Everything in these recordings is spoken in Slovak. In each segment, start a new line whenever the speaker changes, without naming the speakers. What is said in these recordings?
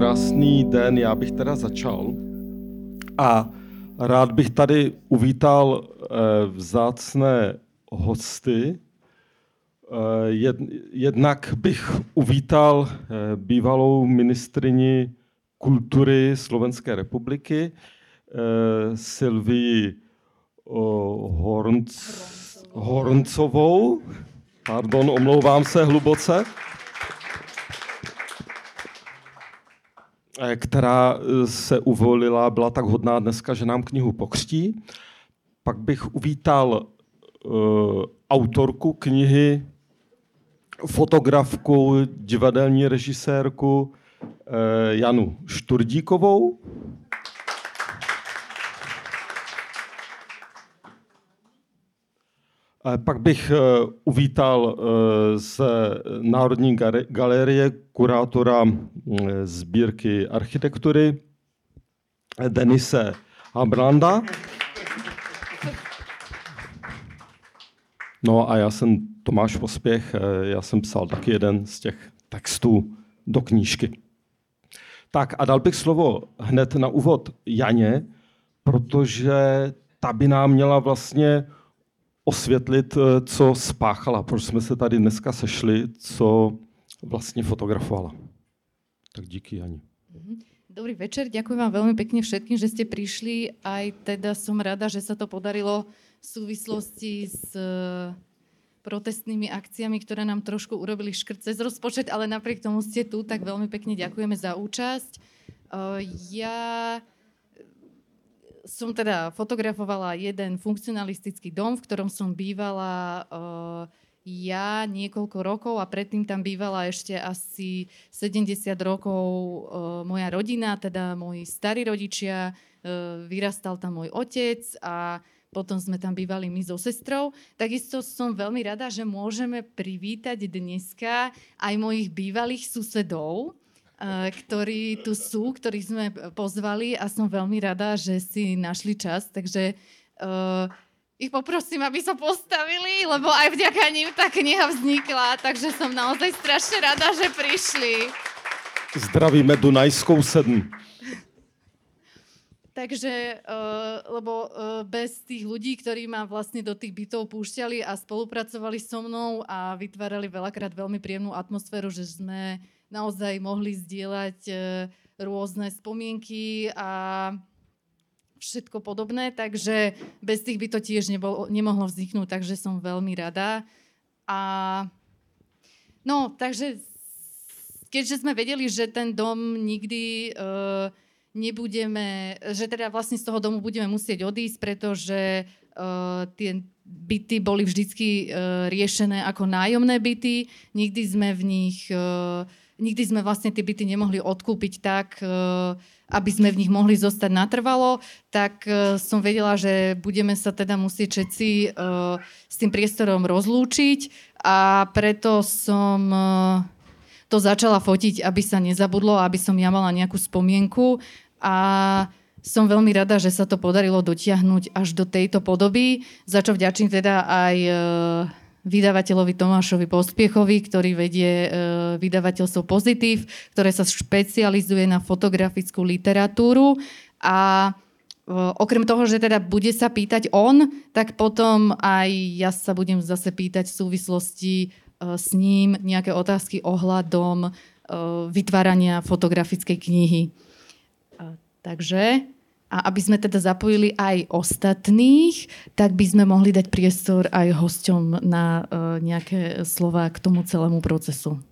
krásný den, já bych teda začal. A rád bych tady uvítal eh, vzácné hosty. Eh, jednak bych uvítal eh, bývalou ministrini kultury Slovenské republiky Silvii Hornc, Horncovou. Pardon, omlouvám se hluboce. Která eh, se uvolila, byla tak hodná dneska, že nám knihu pokřtí. Pak bych uvítal uh, autorku knihy, fotografku, divadelní režisérku Janu Šturdíkovou. Pak bych eh, uvítal eh, z Národní galerie kurátora eh, sbírky architektury Denise Habranda. No a já jsem Tomáš Pospěch, já jsem psal taky jeden z těch textů do knížky. Tak a dal bych slovo hned na úvod Janě, protože ta by nám měla vlastně osvětlit, eh, co spáchala, proč jsme se tady dneska sešli, co vlastně fotografovala. Tak díky, Jani.
Mhm. Dobrý večer, ďakujem vám veľmi pekne všetkým, že ste prišli. Aj teda som rada, že sa to podarilo v súvislosti s eh, protestnými akciami, ktoré nám trošku urobili škrt cez rozpočet, ale napriek tomu ste tu, tak veľmi pekne ďakujeme za účasť. Eh, ja som teda fotografovala jeden funkcionalistický dom, v ktorom som bývala uh, ja niekoľko rokov a predtým tam bývala ešte asi 70 rokov uh, moja rodina, teda moji starí rodičia, uh, vyrastal tam môj otec a potom sme tam bývali my so sestrou. Takisto som veľmi rada, že môžeme privítať dneska aj mojich bývalých susedov, ktorí tu sú, ktorých sme pozvali a som veľmi rada, že si našli čas, takže uh, ich poprosím, aby sa postavili, lebo aj vďaka ním tá kniha vznikla, takže som naozaj strašne rada, že prišli.
Zdravíme Dunajskou 7.
Takže, uh, lebo bez tých ľudí, ktorí ma vlastne do tých bytov púšťali a spolupracovali so mnou a vytvárali veľakrát veľmi príjemnú atmosféru, že sme naozaj mohli zdieľať e, rôzne spomienky a všetko podobné, takže bez tých by to tiež nebolo, nemohlo vzniknúť, takže som veľmi rada. A no, takže keďže sme vedeli, že ten dom nikdy uh, nebudeme, že teda vlastne z toho domu budeme musieť odísť, pretože uh, tie byty boli vždycky uh, riešené ako nájomné byty, nikdy sme v nich uh, nikdy sme vlastne tie byty nemohli odkúpiť tak, e, aby sme v nich mohli zostať natrvalo, tak e, som vedela, že budeme sa teda musieť všetci e, s tým priestorom rozlúčiť a preto som to začala fotiť, aby sa nezabudlo, aby som ja mala nejakú spomienku. A som veľmi rada, že sa to podarilo dotiahnuť až do tejto podoby, za čo vďačím teda aj vydavateľovi Tomášovi Pospiechovi, ktorý vedie e, vydavateľstvo Pozitív, ktoré sa špecializuje na fotografickú literatúru a e, okrem toho, že teda bude sa pýtať on, tak potom aj ja sa budem zase pýtať v súvislosti e, s ním nejaké otázky ohľadom vytvárania fotografickej knihy. Takže a aby sme teda zapojili aj ostatných, tak by sme mohli dať priestor aj hosťom na uh, nejaké slova k tomu celému procesu.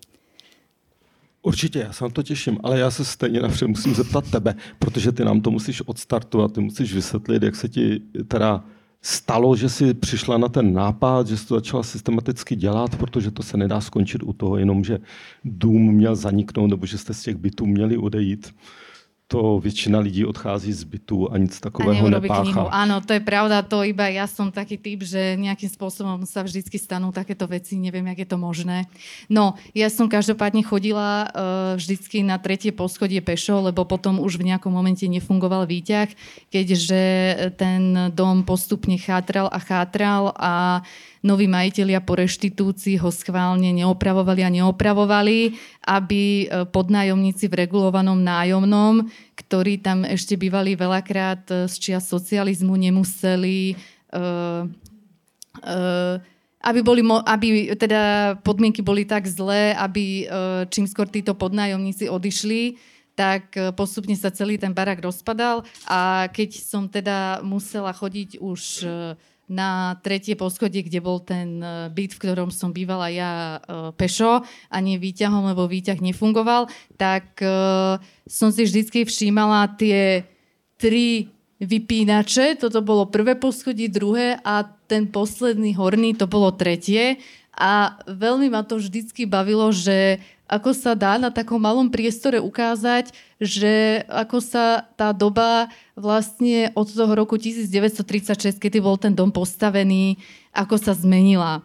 Určitě, já se na to těším, ale já se stejně napřed musím zeptat tebe, protože ty nám to musíš odstartovat, ty musíš vysvětlit, jak se ti teda stalo, že jsi přišla na ten nápad, že jsi to začala systematicky dělat, protože to se nedá skončit u toho jenom, že dům měl zaniknout nebo že jste z těch bytů měli odejít to väčšina ľudí odchází z bytu a nic takového a nepácha. Knihu.
Áno, to je pravda, to iba ja som taký typ, že nejakým spôsobom sa vždycky stanú takéto veci, neviem, jak je to možné. No, ja som každopádne chodila uh, vždycky na tretie poschodie pešo, lebo potom už v nejakom momente nefungoval výťah, keďže ten dom postupne chátral a chátral a noví majiteľia po reštitúcii ho schválne neopravovali a neopravovali, aby e, podnájomníci v regulovanom nájomnom, ktorí tam ešte bývali veľakrát e, z čia socializmu, nemuseli uh, uh, aby, boli, aby teda podmienky boli tak zlé, aby čím skôr títo podnájomníci odišli, tak postupne sa celý ten barák rozpadal. A keď som teda musela chodiť už na tretie poschodie, kde bol ten e, byt, v ktorom som bývala ja pešo a nie výťahom, lebo výťah nefungoval, tak som si vždycky všímala tie tri vypínače. Toto bolo prvé poschodie, druhé a ten posledný horný, to bolo tretie. A veľmi ma to vždycky bavilo, že ako sa dá na takom malom priestore ukázať, že ako sa tá doba vlastne od toho roku 1936, kedy bol ten dom postavený, ako sa zmenila.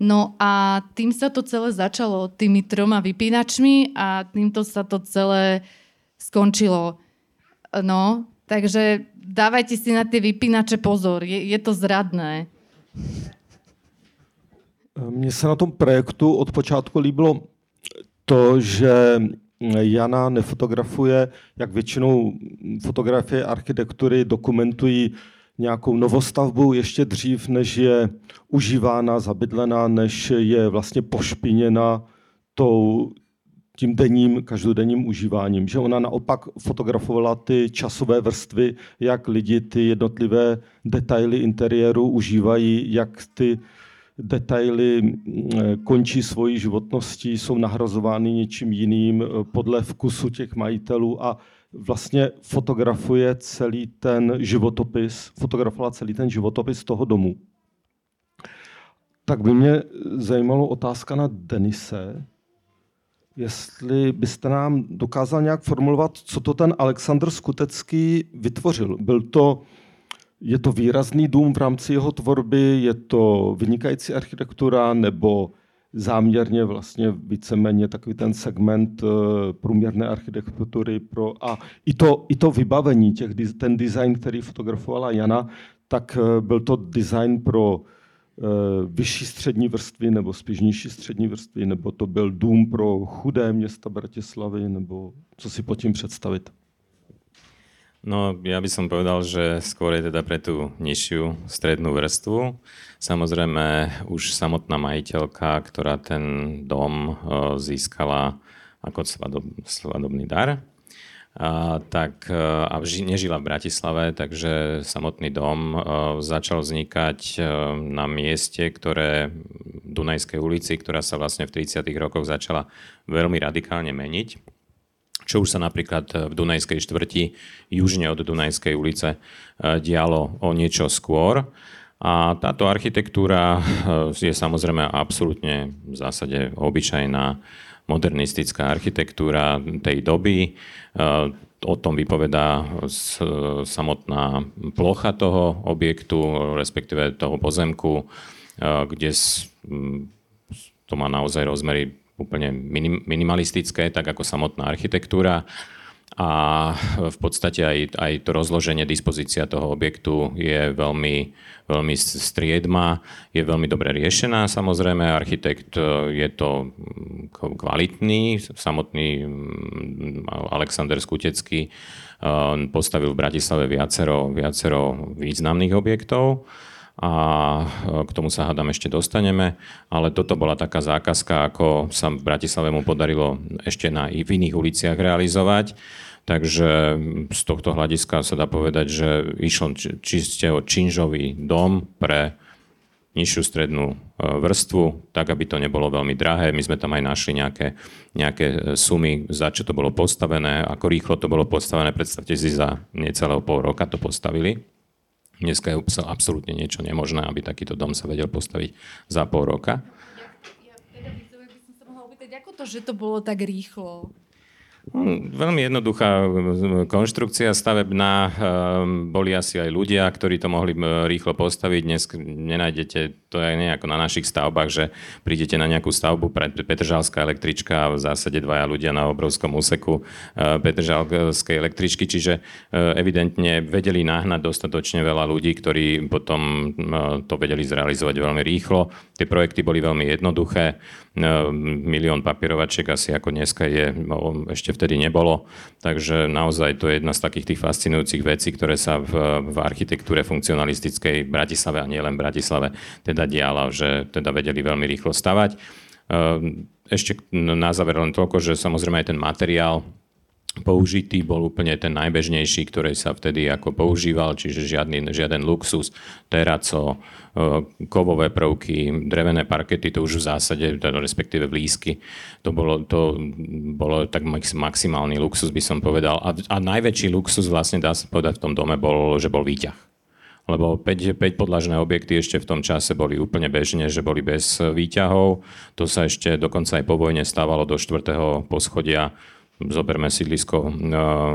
No a tým sa to celé začalo, tými troma vypínačmi a týmto sa to celé skončilo. No, takže dávajte si na tie vypínače pozor, je, je to zradné.
Mně se na tom projektu od počátku líbilo to, že Jana nefotografuje, jak většinou fotografie architektury dokumentují nějakou novostavbu ještě dřív, než je užívána, zabydlená, než je vlastně pošpiněna tou, tím denním, každodenním užíváním. Že ona naopak fotografovala ty časové vrstvy, jak lidi ty jednotlivé detaily interiéru užívají, jak ty detaily mm, končí svojí životností, jsou nahrazovány něčím jiným eh, podle vkusu těch majitelů a vlastně fotografuje celý ten životopis, fotografovala celý ten životopis toho domu. Tak by mě zajímalo otázka na Denise, jestli byste nám dokázal nějak formulovat, co to ten Aleksandr Skutecký vytvořil. Byl to je to výrazný dům v rámci jeho tvorby, je to vynikající architektura nebo záměrně vlastně víceméně takový ten segment eh, průměrné architektury pro a i to, i to vybavení, těch, ten design, který fotografovala Jana, tak eh, byl to design pro eh, vyšší střední vrstvy nebo spíš nižší střední vrstvy, nebo to byl dům pro chudé města Bratislavy, nebo co si pod tím představit?
No, ja by som povedal, že skôr je teda pre tú nižšiu strednú vrstvu. Samozrejme, už samotná majiteľka, ktorá ten dom e, získala ako svadob, svadobný dar, a, tak, e, a nežila v Bratislave, takže samotný dom e, začal vznikať na mieste, ktoré v Dunajskej ulici, ktorá sa vlastne v 30. rokoch začala veľmi radikálne meniť čo už sa napríklad v Dunajskej štvrti, južne od Dunajskej ulice, eh, dialo o niečo skôr. A táto architektúra eh, je samozrejme absolútne v zásade obyčajná modernistická architektúra tej doby. O tom vypovedá samotná plocha toho objektu, respektíve toho pozemku, kde to má naozaj rozmery úplne minim, minimalistické, tak ako samotná architektúra. A v podstate aj, aj to rozloženie, dispozícia toho objektu je veľmi, veľmi striedma, je veľmi dobre riešená. Samozrejme, architekt e, je to mm, kvalitný, samotný mm, Alexander Skutecký e, postavil v Bratislave viacero, viacero významných objektov a e, k tomu sa hádam ešte dostaneme, ale toto bola taká zákazka, ako sa v Bratislave mu podarilo ešte na, i v iných uliciach realizovať. Takže z tohto hľadiska sa dá povedať, že išlo čiste o činžový dom pre nižšiu strednú e, vrstvu, tak aby to nebolo veľmi drahé. My sme tam aj našli nejaké, nejaké e, sumy, za čo to bolo postavené, ako rýchlo to bolo postavené. Predstavte si, za necelého pol roka to postavili. Dneska je absolútne niečo nemožné, aby takýto dom sa vedel postaviť za pol roka.
Ja, ja teda by som sa mohla opýtať, ako to, že to bolo tak rýchlo?
Hm, veľmi jednoduchá konštrukcia stavebná. Ehm, boli asi aj ľudia, ktorí to mohli rýchlo postaviť. Dnes nenájdete to aj nejako na našich stavbách, že prídete na nejakú stavbu pre Petržalská električka a v zásade dvaja ľudia na obrovskom úseku e, Petržalskej električky, čiže e, evidentne vedeli nahnať dostatočne veľa ľudí, ktorí potom e, to vedeli zrealizovať veľmi rýchlo. Tie projekty boli veľmi jednoduché. Milión papierovačiek asi ako dneska je ešte vtedy nebolo. Takže naozaj to je jedna z takých tých fascinujúcich vecí, ktoré sa v, v architektúre funkcionalistickej Bratislave a nielen Bratislave teda diala, že teda vedeli veľmi rýchlo stavať. Ehm, ešte na záver len toľko, že samozrejme aj ten materiál použitý bol úplne ten najbežnejší, ktorý sa vtedy ako používal, čiže žiadny, žiaden luxus, teraco, e, kovové prvky, drevené parkety, to už v zásade, respektíve blízky, to bolo, to bolo tak maximálny luxus, by som povedal. A, a najväčší luxus vlastne dá sa povedať v tom dome bol, že bol výťah. Lebo 5, 5 podlažné objekty ešte v tom čase boli úplne bežne, že boli bez výťahov. To sa ešte dokonca aj po vojne stávalo do 4. poschodia zoberme sídlisko e,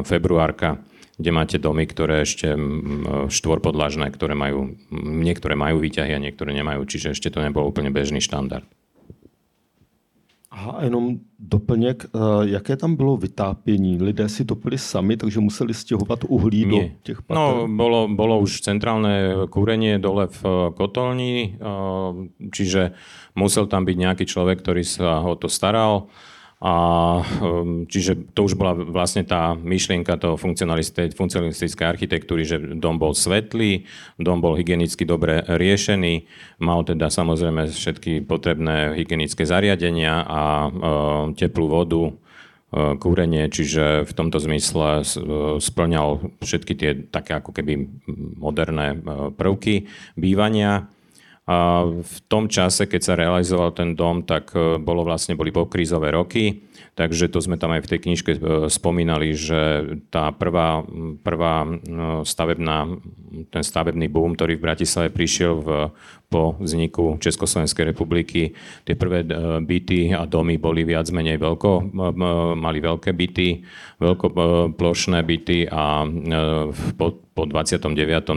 februárka, kde máte domy, ktoré ešte štvorpodlažné, ktoré majú, niektoré majú výťahy a niektoré nemajú, čiže ešte to nebol úplne bežný štandard.
A jenom doplněk, e, jaké tam bylo vytápění? Lidé si topili sami, takže museli stěhovat uhlí Nie. do těch pater?
No, bolo, bolo už centrálne kúrenie dole v e, kotolni, čiže musel tam byť nejaký človek, ktorý sa o to staral. A um, čiže to už bola vlastne tá myšlienka toho funkcionalistickej architektúry, že dom bol svetlý, dom bol hygienicky dobre riešený, mal teda samozrejme všetky potrebné hygienické zariadenia a uh, teplú vodu, uh, kúrenie, čiže v tomto zmysle splňal všetky tie také ako keby moderné prvky bývania. A v tom čase, keď sa realizoval ten dom, tak e, bolo vlastne, boli pokrízové roky, takže to sme tam aj v tej knižke e, spomínali, že tá prvá, prvá no, stavebná, ten stavebný boom, ktorý v Bratislave prišiel v, po vzniku Československej republiky, tie prvé e, byty a domy boli viac menej veľko, mali veľké byty, veľkoplošné byty a po, po 29.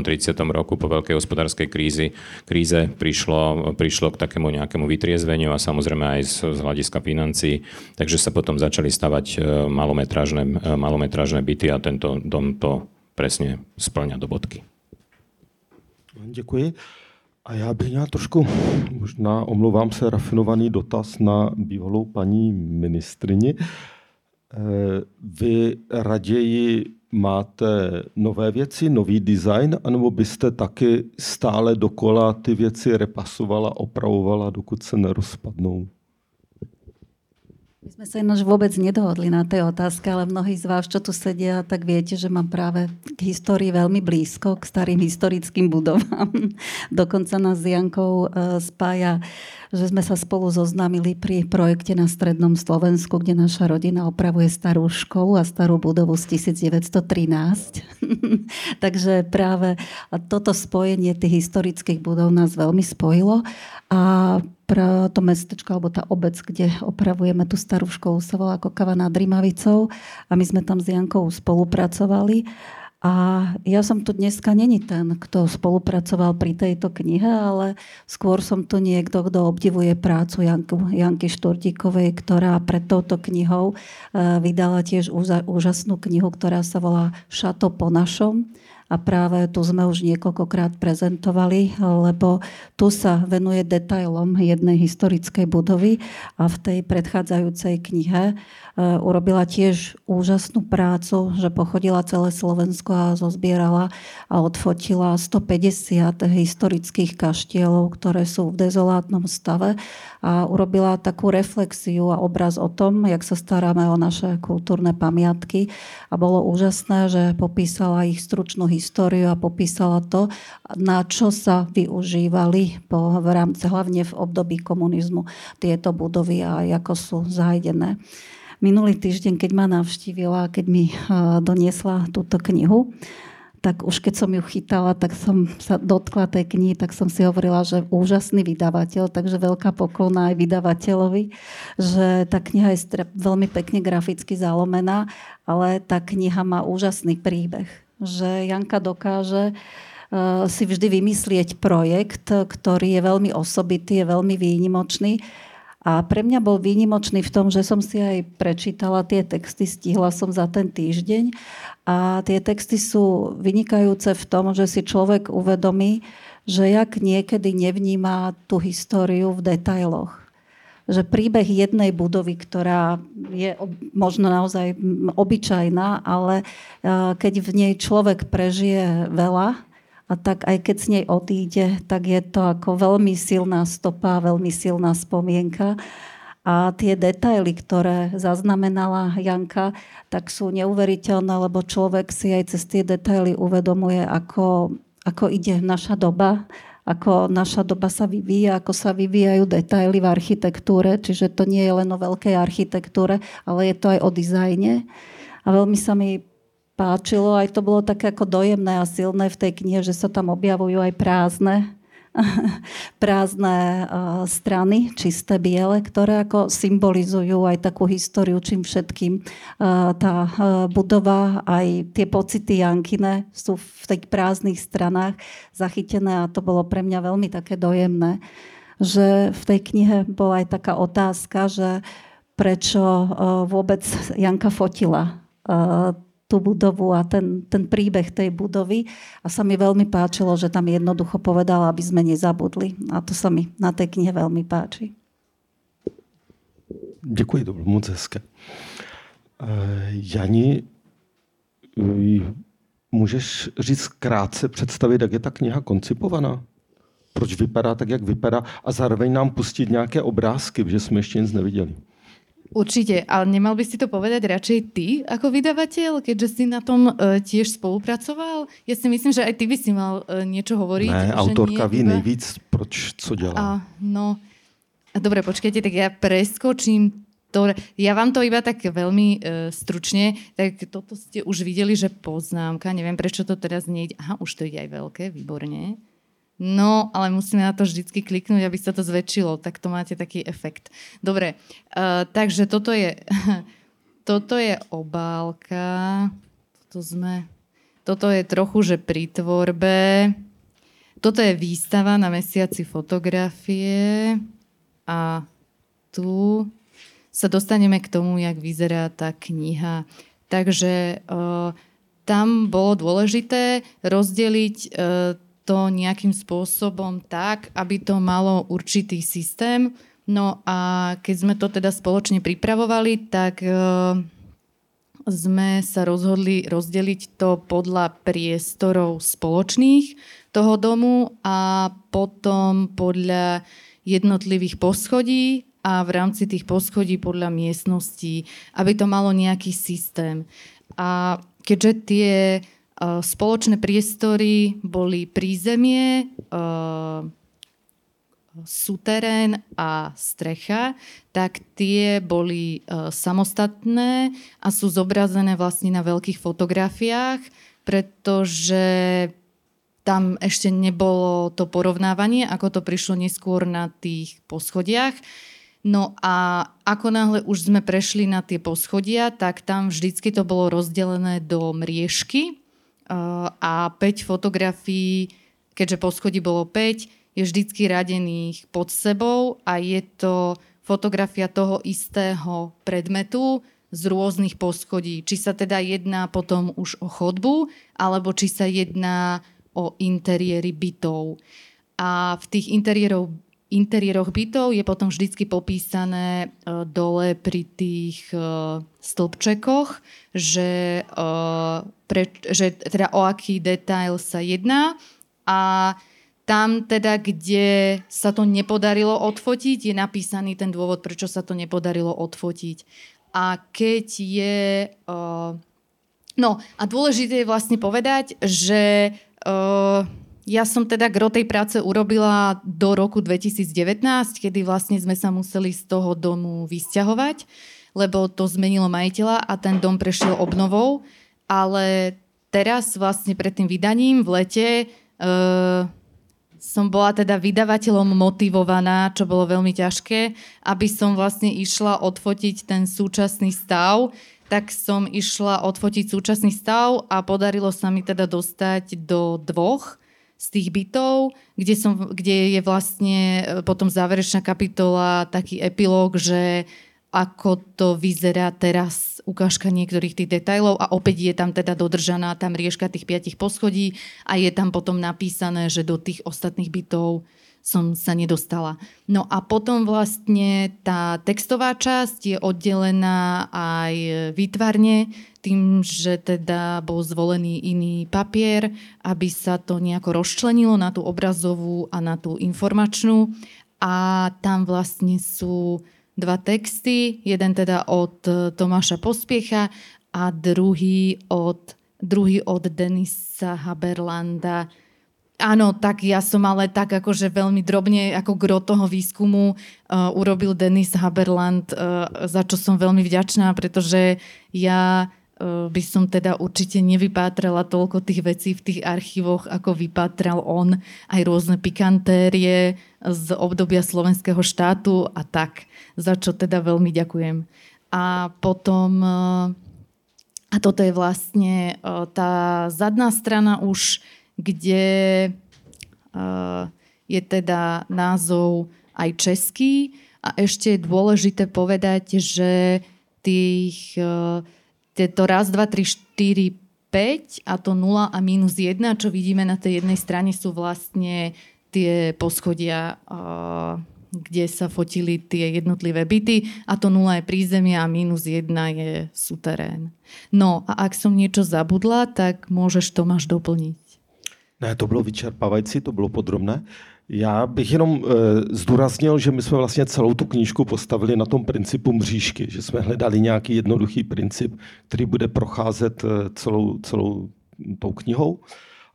30. roku po veľkej hospodárskej krízi, kríze prišlo, prišlo k takému nejakému vytriezveniu a samozrejme aj z, z hľadiska financií. Takže sa potom začali stavať e, malometrážne, e, malometrážne byty a tento dom to presne splňa do bodky.
Děkuji. A já bych měl trošku, možná omlouvám se, rafinovaný dotaz na bývalou paní ministrini. E, vy raději máte nové věci, nový design, anebo byste taky stále dokola ty věci repasovala, opravovala, dokud se nerozpadnou?
My sme sa ináč vôbec nedohodli na tej otázke, ale mnohí z vás, čo tu sedia, tak viete, že mám práve k histórii veľmi blízko, k starým historickým budovám. Dokonca nás s Jankou e, spája že sme sa spolu zoznámili pri projekte na Strednom Slovensku, kde naša rodina opravuje starú školu a starú budovu z 1913. Takže práve toto spojenie tých historických budov nás veľmi spojilo a to mestečko, alebo tá obec, kde opravujeme tú starú školu, sa volá Kokava nad Rimavicou a my sme tam s Jankou spolupracovali. A ja som tu dneska není ten, kto spolupracoval pri tejto knihe, ale skôr som tu niekto, kto obdivuje prácu Janky, Janky Štortíkovej, ktorá pred touto knihou eh, vydala tiež úžasnú knihu, ktorá sa volá Šato po našom a práve tu sme už niekoľkokrát prezentovali, lebo tu sa venuje detailom jednej historickej budovy a v tej predchádzajúcej knihe E, urobila tiež úžasnú prácu, že pochodila celé Slovensko a zozbierala a odfotila 150 historických kaštielov, ktoré sú v dezolátnom stave a urobila takú reflexiu a obraz o tom, jak sa staráme o naše kultúrne pamiatky. A bolo úžasné, že popísala ich stručnú históriu a popísala to, na čo sa využívali po, v rámci, hlavne v období komunizmu tieto budovy a ako sú zajdené minulý týždeň, keď ma navštívila, keď mi doniesla túto knihu, tak už keď som ju chytala, tak som sa dotkla tej knihy, tak som si hovorila, že úžasný vydavateľ, takže veľká poklona aj vydavateľovi, že tá kniha je veľmi pekne graficky zalomená, ale tá kniha má úžasný príbeh. Že Janka dokáže uh, si vždy vymyslieť projekt, ktorý je veľmi osobitý, je veľmi výnimočný a pre mňa bol výnimočný v tom, že som si aj prečítala tie texty, stihla som za ten týždeň a tie texty sú vynikajúce v tom, že si človek uvedomí, že jak niekedy nevníma tú históriu v detailoch. Že príbeh jednej budovy, ktorá je možno naozaj obyčajná, ale keď v nej človek prežije veľa, a tak aj keď z nej odíde, tak je to ako veľmi silná stopa, veľmi silná spomienka. A tie detaily, ktoré zaznamenala Janka, tak sú neuveriteľné, lebo človek si aj cez tie detaily uvedomuje, ako, ako ide naša doba, ako naša doba sa vyvíja, ako sa vyvíjajú detaily v architektúre, čiže to nie je len o veľkej architektúre, ale je to aj o dizajne. A veľmi sa mi páčilo. Aj to bolo také ako dojemné a silné v tej knihe, že sa tam objavujú aj prázdne prázdne uh, strany, čisté biele, ktoré ako symbolizujú aj takú históriu, čím všetkým. Uh, tá uh, budova, aj tie pocity Jankine sú v tých prázdnych stranách zachytené a to bolo pre mňa veľmi také dojemné, že v tej knihe bola aj taká otázka, že prečo vôbec Janka fotila tú budovu a ten, ten príbeh tej budovy. A sa mi veľmi páčilo, že tam jednoducho povedala, aby sme nezabudli. A to sa mi na tej knihe veľmi páči.
Děkuji, to bylo moc hezké. Jani, můžeš říct krátce představit, jak je ta kniha koncipovaná? Proč vypadá tak, jak vypadá? A zároveň nám pustit nějaké obrázky, protože jsme ještě nic neviděli.
Určite, ale nemal by si to povedať radšej ty ako vydavateľ, keďže si na tom uh, tiež spolupracoval? Ja si myslím, že aj ty by si mal uh, niečo hovoriť.
Ne, autorka ví iba... nejvíc, proč, co dělá. A,
no, dobre, počkajte, tak ja preskočím to. Ja vám to iba tak veľmi uh, stručne, tak toto ste už videli, že poznámka, neviem prečo to teraz nejde. Aha, už to ide aj veľké, výborne. No, ale musíme na to vždycky kliknúť, aby sa to zväčšilo, tak to máte taký efekt. Dobre, uh, takže toto je, toto je obálka, toto sme, toto je trochu, že pri tvorbe, toto je výstava na mesiaci fotografie a tu sa dostaneme k tomu, jak vyzerá tá kniha. Takže uh, tam bolo dôležité rozdeliť uh, to nejakým spôsobom tak, aby to malo určitý systém. No a keď sme to teda spoločne pripravovali, tak e, sme sa rozhodli rozdeliť to podľa priestorov spoločných toho domu a potom podľa jednotlivých poschodí a v rámci tých poschodí podľa miestností, aby to malo nejaký systém. A keďže tie spoločné priestory boli prízemie, eh, suterén a strecha, tak tie boli eh, samostatné a sú zobrazené vlastne na veľkých fotografiách, pretože tam ešte nebolo to porovnávanie, ako to prišlo neskôr na tých poschodiach. No a ako náhle už sme prešli na tie poschodia, tak tam vždycky to bolo rozdelené do mriežky, a 5 fotografií, keďže po schodí bolo 5, je vždycky radených pod sebou a je to fotografia toho istého predmetu z rôznych poschodí. Či sa teda jedná potom už o chodbu, alebo či sa jedná o interiéry bytov. A v tých interiérov interiéroch bytov je potom vždycky popísané uh, dole pri tých uh, stĺpčekoch, že, pre, že teda o aký detail sa jedná a tam teda, kde sa to nepodarilo odfotiť, je napísaný ten dôvod, prečo sa to nepodarilo odfotiť. A keď je... Uh, no a dôležité je vlastne povedať, že uh, ja som teda gro tej práce urobila do roku 2019, kedy vlastne sme sa museli z toho domu vysťahovať, lebo to zmenilo majiteľa a ten dom prešiel obnovou, ale teraz vlastne pred tým vydaním v lete uh, som bola teda vydavateľom motivovaná, čo bolo veľmi ťažké, aby som vlastne išla odfotiť ten súčasný stav, tak som išla odfotiť súčasný stav a podarilo sa mi teda dostať do dvoch z tých bytov, kde, som, kde je vlastne e, potom záverečná kapitola, taký epilóg, že ako to vyzerá teraz, ukážka niektorých tých detajlov a opäť je tam teda dodržaná tam rieška tých piatich poschodí a je tam potom napísané, že do tých ostatných bytov som sa nedostala. No a potom vlastne tá textová časť je oddelená aj výtvarne tým, že teda bol zvolený iný papier, aby sa to nejako rozčlenilo na tú obrazovú a na tú informačnú. A tam vlastne sú dva texty, jeden teda od e, Tomáša Pospiecha a druhý od, druhý od Denisa Haberlanda. Áno, tak ja som ale tak akože veľmi drobne ako gro toho výskumu uh, urobil Denis Haberland, uh, za čo som veľmi vďačná, pretože ja by som teda určite nevypátrala toľko tých vecí v tých archívoch, ako vypátral on, aj rôzne pikantérie z obdobia slovenského štátu a tak za čo teda veľmi ďakujem. A potom, eh, a toto je vlastne eh, tá zadná strana už, kde eh, je teda názov aj český a ešte je dôležité povedať, že tých, tieto raz, dva, tri, štyri, 5 a to 0 a minus 1, čo vidíme na tej jednej strane sú vlastne tie poschodia kde sa fotili tie jednotlivé byty a to 0 je prízemie a minus 1 je suterén. No a ak som niečo zabudla, tak môžeš Tomáš doplniť.
Ne, to bylo vyčerpávající, to bylo podrobné. Já bych jenom e, zdůraznil, že my jsme vlastně celou tu knížku postavili na tom principu mřížky, že jsme hledali nějaký jednoduchý princip, který bude procházet celou, celou tou knihou.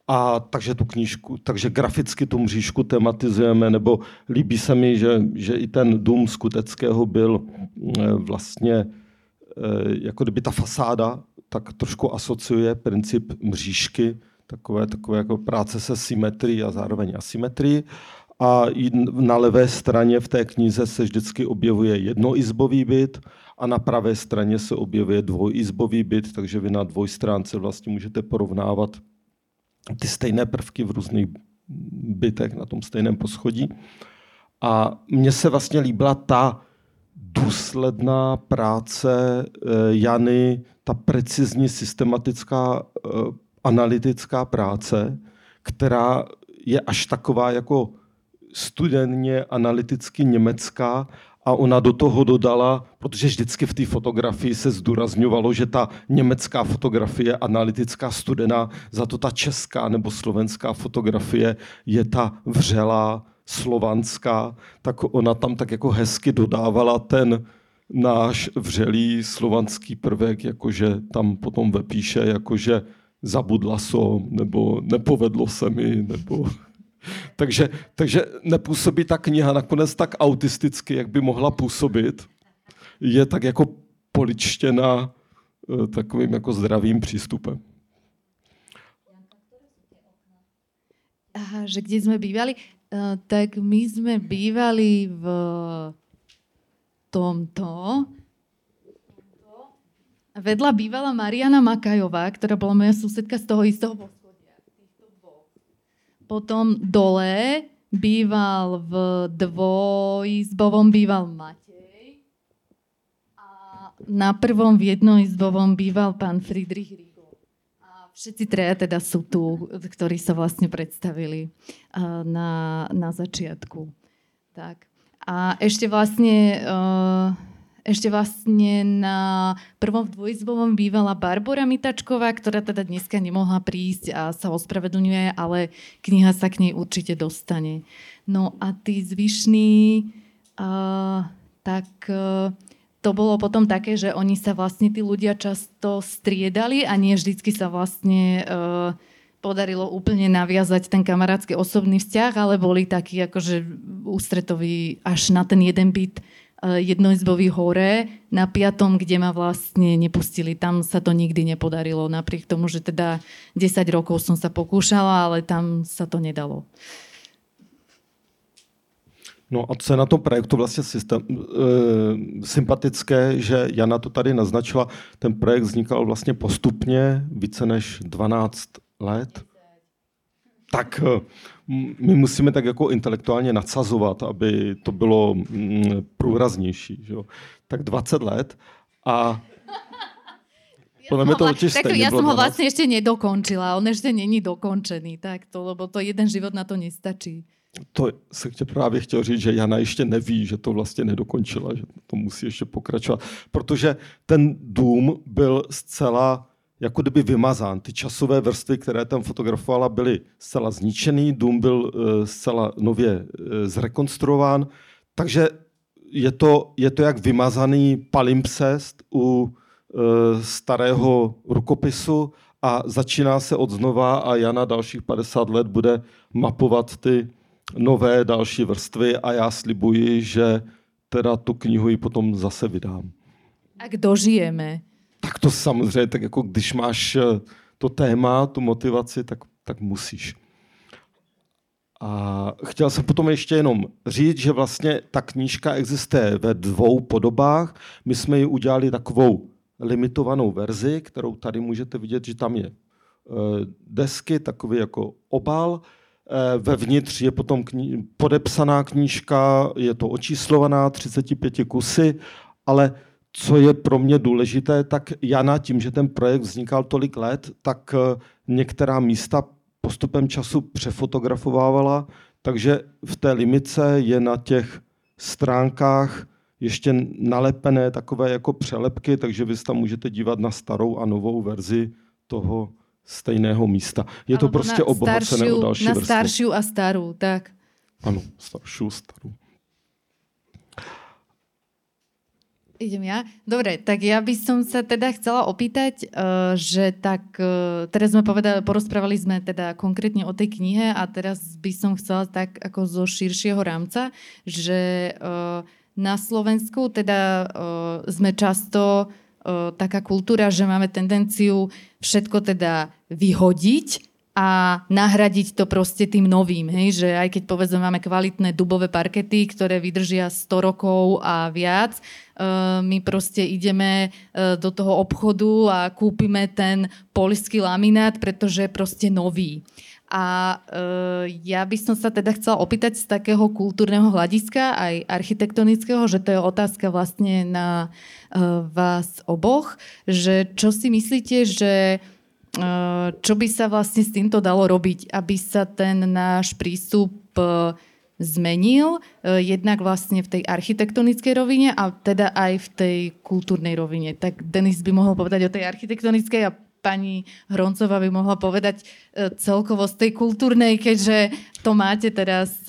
A takže tu knížku, takže graficky tu mřížku tematizujeme, nebo líbí se mi, že, že i ten dům Skuteckého byl eh, vlastně, eh, jako kdyby ta fasáda tak trošku asociuje princip mřížky, takové, takové jako práce se symetrií a zároveň asymetrií. A na levé straně v té knize se vždycky objevuje jednoizbový byt a na pravé straně se objevuje dvojizbový byt, takže vy na dvojstránce vlastně můžete porovnávat ty stejné prvky v různých bytech na tom stejném poschodí. A mně se vlastně líbila ta důsledná práce eh, Jany, ta precizní systematická eh, analytická práce, která je až taková jako studenně analyticky německá a ona do toho dodala, protože vždycky v té fotografii se zdůrazňovalo, že ta německá fotografie analytická studená, za to ta česká nebo slovenská fotografie je ta vřelá slovanská, tak ona tam tak jako hezky dodávala ten náš vřelý slovanský prvek, jakože tam potom vepíše, jakože zabudla som, nebo nepovedlo se mi, nebo takže, takže nepůsobí ta kniha nakonec tak autisticky, jak by mohla působit. Je tak jako poličtěna eh, takovým jako zdravým přístupem.
Aha, že kde sme bývali? Uh, tak my sme bývali v tomto. Vedľa bývala Mariana Makajová, ktorá bola moja susedka z toho istého potom dole býval v dvojizbovom býval Matej a na prvom v jednoizbovom býval pán Friedrich. A všetci treja teda sú tu, ktorí sa vlastne predstavili na, na začiatku. Tak. A ešte vlastne uh, ešte vlastne na prvom dvojizbovom bývala Barbara Mitačková, ktorá teda dneska nemohla prísť a sa ospravedlňuje, ale kniha sa k nej určite dostane. No a tí zvyšní, uh, tak uh, to bolo potom také, že oni sa vlastne tí ľudia často striedali a nie vždycky sa vlastne uh, podarilo úplne naviazať ten kamarátsky osobný vzťah, ale boli takí akože ústretoví až na ten jeden byt jednoizbový hore na piatom, kde ma vlastne nepustili. Tam sa to nikdy nepodarilo, napriek tomu, že teda 10 rokov som sa pokúšala, ale tam sa to nedalo.
No a co je na tom projektu vlastně systém, e, sympatické, že Jana to tady naznačila, ten projekt vznikal vlastně postupně více než 12 let. Tak eh, my musíme tak jako intelektuálně nadsazovat, aby to bylo mm, průraznější. Že? Tak 20 let a
podľa mňa to určite Takto ja som ho vlastne ešte nedokončila. On ešte není dokončený. Takto, lebo to jeden život na to nestačí
to se tě právě chtěl říct, že Jana ještě neví, že to vlastně nedokončila, že to musí ještě pokračovat. Protože ten dům byl zcela jako kdyby vymazán. Ty časové vrstvy, které tam fotografovala, byly zcela zničený, dům byl uh, zcela nově uh, zrekonstruován, takže je to, je to jak vymazaný palimpsest u uh, starého rukopisu a začíná se od znova a Jana dalších 50 let bude mapovat ty nové další vrstvy a já slibuji, že teda tu knihu ji potom zase vydám.
A dožijeme.
Tak to samozřejmě, tak jako když máš eh, to téma, tu motivaci, tak, tak musíš. A chtěl jsem potom ještě jenom říct, že vlastně ta knížka existuje ve dvou podobách. My jsme ji udělali takovou limitovanou verzi, kterou tady můžete vidět, že tam je eh, desky, takový jako obal, Eh, vevnitř je potom kni- podepsaná knížka, je to očíslovaná 35 kusy, ale co je pro mě důležité, tak Jana tím, že ten projekt vznikal tolik let, tak eh, některá místa postupem času přefotografovávala, takže v té limice je na těch stránkách ještě nalepené takové jako přelepky, takže vy se tam můžete dívat na starou a novou verzi toho stejného místa. Je to prostě obohacené o další
Na staršiu a starú, tak.
Áno, staršiu, starú.
Idem ja? Dobre, tak ja by som sa teda chcela opýtať, uh, že tak, uh, teraz sme povedali, porozprávali sme teda konkrétne o tej knihe a teraz by som chcela tak ako zo širšieho rámca, že uh, na Slovensku teda sme často taká kultúra, že máme tendenciu všetko teda vyhodiť a nahradiť to proste tým novým. Hej? Že aj keď povedzme máme kvalitné dubové parkety, ktoré vydržia 100 rokov a viac, my proste ideme do toho obchodu a kúpime ten polský laminát, pretože je proste nový. A ja by som sa teda chcela opýtať z takého kultúrneho hľadiska, aj architektonického, že to je otázka vlastne na vás oboch, že čo si myslíte, že Eh, čo by sa vlastne s týmto dalo robiť, aby sa ten náš prístup eh, zmenil, eh, jednak vlastne v tej architektonickej rovine a teda aj v tej kultúrnej rovine. Tak Denis by mohol povedať o tej architektonickej a pani Hroncová by mohla povedať celkovo z tej kultúrnej, keďže to máte teraz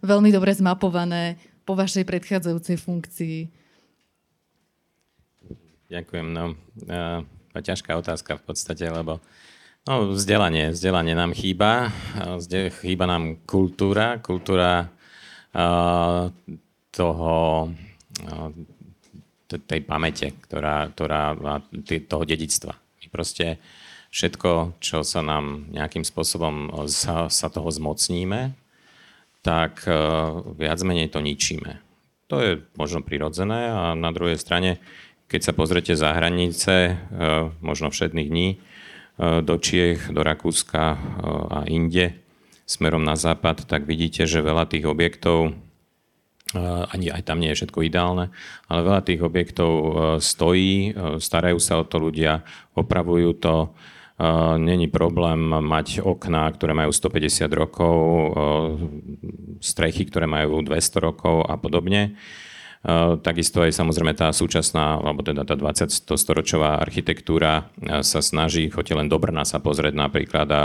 veľmi dobre zmapované po vašej predchádzajúcej funkcii.
Ďakujem. No, ťažká otázka v podstate, lebo no, vzdelanie, vzdelanie nám chýba, chýba nám kultúra, kultúra uh, toho, uh, tej pamäte, ktorá, ktorá toho dedictva. My proste všetko, čo sa nám nejakým spôsobom sa, sa toho zmocníme, tak uh, viac menej to ničíme. To je možno prirodzené a na druhej strane keď sa pozrete za hranice, e, možno všetných dní, e, do Čiech, do Rakúska e, a inde, smerom na západ, tak vidíte, že veľa tých objektov, ani aj tam nie je všetko ideálne, ale veľa tých objektov stojí, starajú sa o to ľudia, opravujú to, Není problém mať okná, ktoré majú 150 rokov, strechy, ktoré majú 200 rokov a podobne. Eh, takisto aj samozrejme tá súčasná, alebo teda tá 20. storočová architektúra eh, sa snaží, choďte len do Brna sa pozrieť napríklad a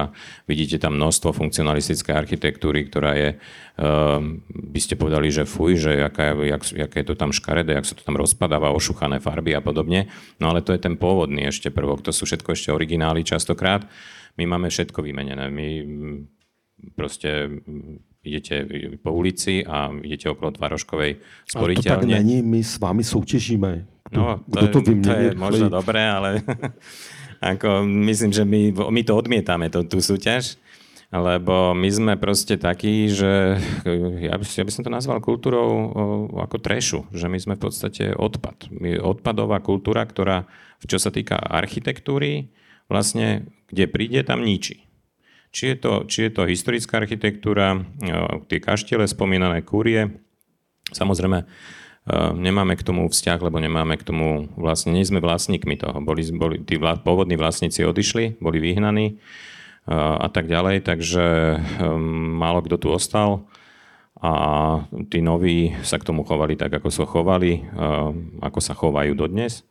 vidíte tam množstvo funkcionalistické architektúry, ktorá je, eh, by ste povedali, že fuj, že aká, jak, aké je to tam škaredé, jak sa to tam rozpadáva, ošuchané farby a podobne. No ale to je ten pôvodný ešte prvok, to sú všetko ešte originály častokrát. My máme všetko vymenené. My proste idete po ulici a idete okolo Tvaroškovej
sporiteľne. Ale to tak není, my s vámi soutěžíme.
No, to, to, to je možno dobré, ale ako, myslím, že my, my to odmietame, to, tú súťaž. Lebo my sme proste takí, že ja by, ja by som to nazval kultúrou ako trešu, že my sme v podstate odpad. My, odpadová kultúra, ktorá, čo sa týka architektúry, vlastne, kde príde, tam ničí. Či je to, či je to historická architektúra, tie kaštiele, spomínané kúrie, samozrejme, nemáme k tomu vzťah, lebo nemáme k tomu, vlastne nie sme vlastníkmi toho. Boli, boli, tí vla, pôvodní vlastníci odišli, boli vyhnaní a tak ďalej, takže málo kto tu ostal a tí noví sa k tomu chovali tak, ako sa chovali, ako sa chovajú dodnes.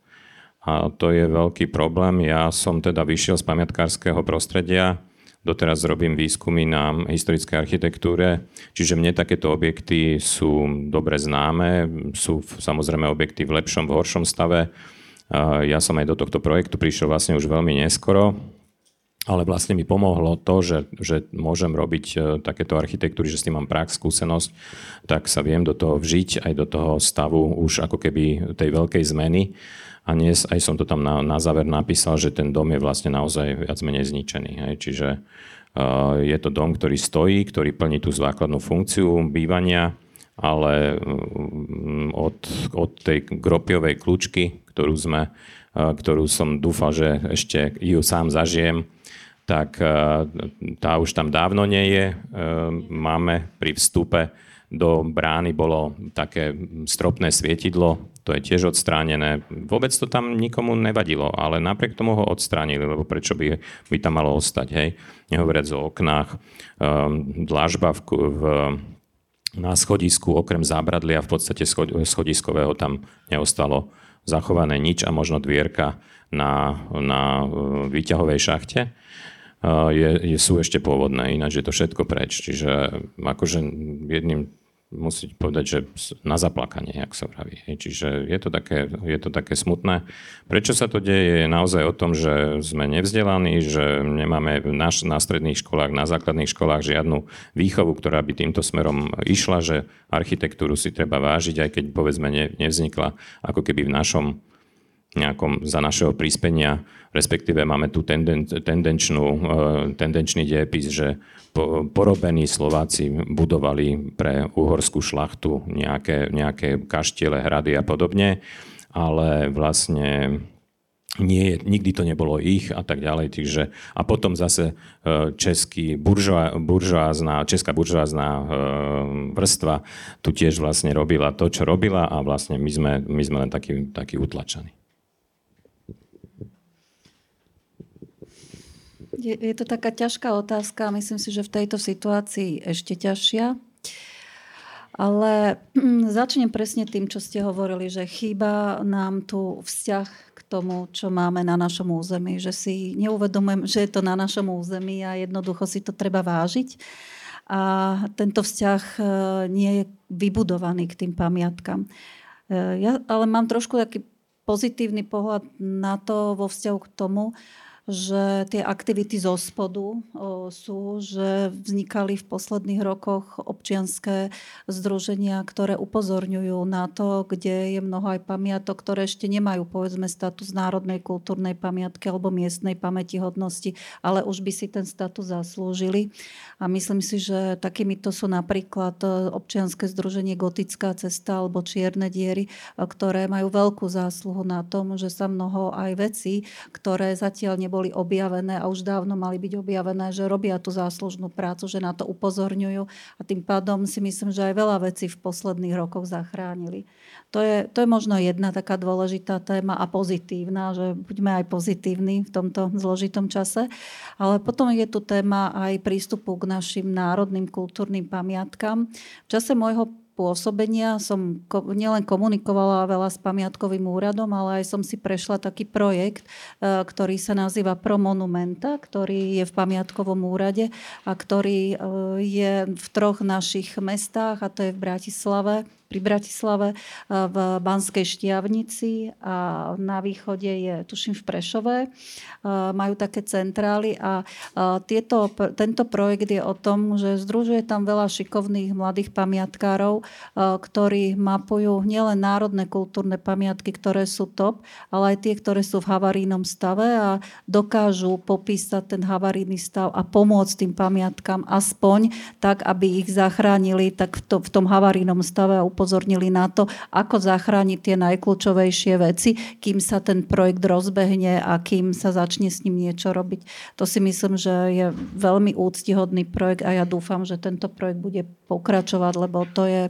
A to je veľký problém. Ja som teda vyšiel z pamiatkárskeho prostredia, doteraz robím výskumy na historickej architektúre, čiže mne takéto objekty sú dobre známe, sú samozrejme objekty v lepšom, v horšom stave. Ja som aj do tohto projektu prišiel vlastne už veľmi neskoro, ale vlastne mi pomohlo to, že, že môžem robiť e, takéto architektúry, že s tým mám prax, skúsenosť, tak sa viem do toho vžiť aj do toho stavu už ako keby tej veľkej zmeny. A dnes aj som to tam na, na záver napísal, že ten dom je vlastne naozaj viac menej zničený. Hej. Čiže uh, je to dom, ktorý stojí, ktorý plní tú základnú funkciu bývania, ale um, od, od tej gropiovej kľúčky, ktorú sme uh, ktorú som dúfal, že ešte ju sám zažijem, tak e, tá už tam dávno nie je. Máme pri vstupe do brány bolo také stropné svietidlo, to je tiež odstránené. Vôbec to tam nikomu nevadilo, ale napriek tomu ho odstránili, lebo prečo by, by tam malo ostať, hej? Nehovoriac o oknách, um, dlažba v, v, na schodisku, okrem zábradlia v podstate schodiskového tam neostalo zachované nič a možno dvierka na, na výťahovej šachte je, je, sú ešte pôvodné, ináč je to všetko preč. Čiže akože jedným musí povedať, že na zaplakanie, jak sa vraví. Čiže je to, také, je to také smutné. Prečo sa to deje, je naozaj o tom, že sme nevzdelaní, že nemáme naš, na stredných školách, na základných školách žiadnu výchovu, ktorá by týmto smerom išla, že architektúru si treba vážiť, aj keď povedzme ne, nevznikla ako keby v našom nejakom za našeho príspenia, respektíve máme tu tenden, tendenčnú, e, tendenčný diepis, že po, porobení Slováci budovali pre uhorskú šlachtu nejaké, nejaké kaštiele, hrady a podobne, ale vlastne nie, nikdy to nebolo ich a tak ďalej. Takže, a potom zase e, český buržoa, buržoázna, česká buržoázna e, vrstva tu tiež vlastne robila to, čo robila a vlastne my sme, my sme len takí, takí utlačaní.
Je, je to taká ťažká otázka myslím si, že v tejto situácii ešte ťažšia. Ale začnem presne tým, čo ste hovorili, že chýba nám tu vzťah k tomu, čo máme na našom území. Že si neuvedomujem, že je to na našom území a jednoducho si to treba vážiť. A tento vzťah e, nie je vybudovaný k tým pamiatkam. E, ja ale mám trošku taký pozitívny pohľad na to vo vzťahu k tomu, že tie aktivity zo spodu sú, že vznikali v posledných rokoch občianské združenia, ktoré upozorňujú na to, kde je mnoho aj pamiatok, ktoré ešte nemajú povedzme status národnej kultúrnej pamiatky alebo miestnej pamätihodnosti, ale už by si ten status zaslúžili. A myslím si, že takýmito sú napríklad e, občianske združenie Gotická cesta alebo Čierne diery, e, ktoré majú veľkú zásluhu na tom, že sa mnoho aj vecí, ktoré zatiaľ neboli neboli objavené a už dávno mali byť objavené, že robia tú záslužnú prácu, že na to upozorňujú a tým pádom si myslím, že aj veľa vecí v posledných rokoch zachránili. To je, to je možno jedna taká dôležitá téma a pozitívna, že buďme aj pozitívni v tomto zložitom čase. Ale potom je tu téma aj prístupu k našim národným kultúrnym pamiatkám. V čase môjho pôsobenia. Som nielen komunikovala veľa s pamiatkovým úradom, ale aj som si prešla taký projekt, e, ktorý sa nazýva Pro Monumenta, ktorý je v pamiatkovom úrade a ktorý e, je v troch našich mestách, a to je v Bratislave, pri Bratislave, v Banskej Štiavnici a na východe je, tuším, v Prešove. Majú také centrály a tieto, tento projekt je o tom, že združuje tam veľa šikovných mladých pamiatkárov, ktorí mapujú nielen národné kultúrne pamiatky, ktoré sú top, ale aj tie, ktoré sú v havarínom stave a dokážu popísať ten havaríny stav a pomôcť tým pamiatkám aspoň tak, aby ich zachránili tak v, to, v tom havarínom stave a upozornili na to, ako zachrániť tie najkľúčovejšie veci, kým sa ten projekt rozbehne a kým sa začne s ním niečo robiť. To si myslím, že je veľmi úctihodný projekt a ja dúfam, že tento projekt bude pokračovať, lebo to je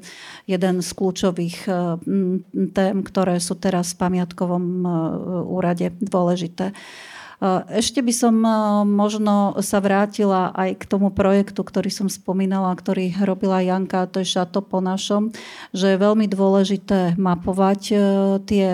jeden z kľúčových eh, tém, ktoré sú teraz v pamiatkovom eh, úrade dôležité. Ešte by som možno sa vrátila aj k tomu projektu, ktorý som spomínala, ktorý robila Janka, to je Šato po našom, že je veľmi dôležité mapovať e, tie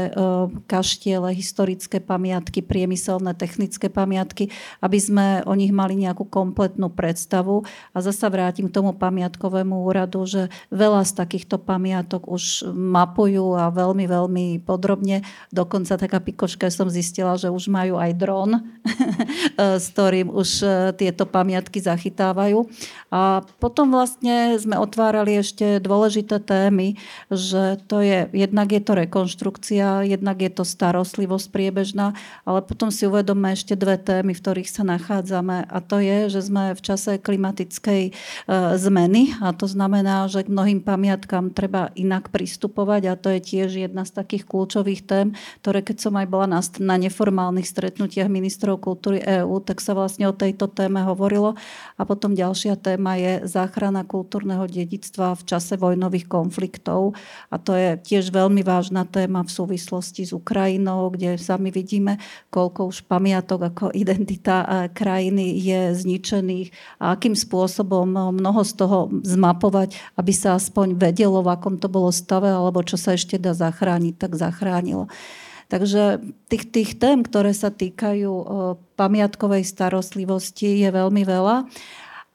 kaštiele, historické pamiatky, priemyselné, technické pamiatky, aby sme o nich mali nejakú kompletnú predstavu. A zasa vrátim k tomu pamiatkovému úradu, že veľa z takýchto pamiatok už mapujú a veľmi, veľmi podrobne. Dokonca taká pikoška som zistila, že už majú aj dron, s ktorým už e, tieto pamiatky zachytávajú. A potom vlastne sme otvárali ešte dôležité témy, že to je, jednak je to rekonštrukcia, jednak je to starostlivosť priebežná, ale potom si uvedome ešte dve témy, v ktorých sa nachádzame a to je, že sme v čase klimatickej e, zmeny a to znamená, že k mnohým pamiatkám treba inak pristupovať a to je tiež jedna z takých kľúčových tém, ktoré keď som aj bola na, na neformálnych stretnutiach ministrov kultúry EÚ, tak sa vlastne o tejto téme hovorilo. A potom ďalšia téma je záchrana kultúrneho dedictva v čase vojnových konfliktov. A to je tiež veľmi vážna téma v súvislosti s Ukrajinou, kde sami vidíme, koľko už pamiatok ako identita e, krajiny je zničených a akým spôsobom mnoho z toho zmapovať, aby sa aspoň vedelo, v akom to bolo stave, alebo čo sa ešte dá zachrániť, tak zachránilo. Takže tých, tých tém, ktoré sa týkajú pamiatkovej starostlivosti, je veľmi veľa.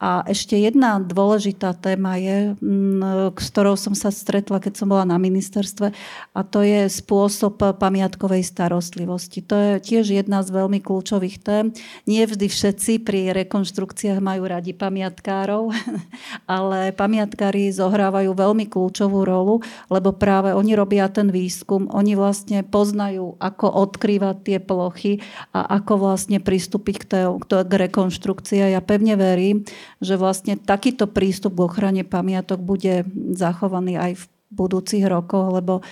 A ešte jedna dôležitá téma je, mm, s ktorou som sa stretla, keď som bola na ministerstve, a to je spôsob pamiatkovej starostlivosti. To je tiež jedna z veľmi kľúčových tém. Nie vždy všetci pri rekonštrukciách majú radi pamiatkárov, ale pamiatkári zohrávajú veľmi kľúčovú rolu, lebo práve oni robia ten výskum, oni vlastne poznajú, ako odkrývať tie plochy a ako vlastne pristúpiť k, tej, k rekonštrukcii. Ja pevne verím, že vlastne takýto prístup k ochrane pamiatok bude zachovaný aj v budúcich rokoch, lebo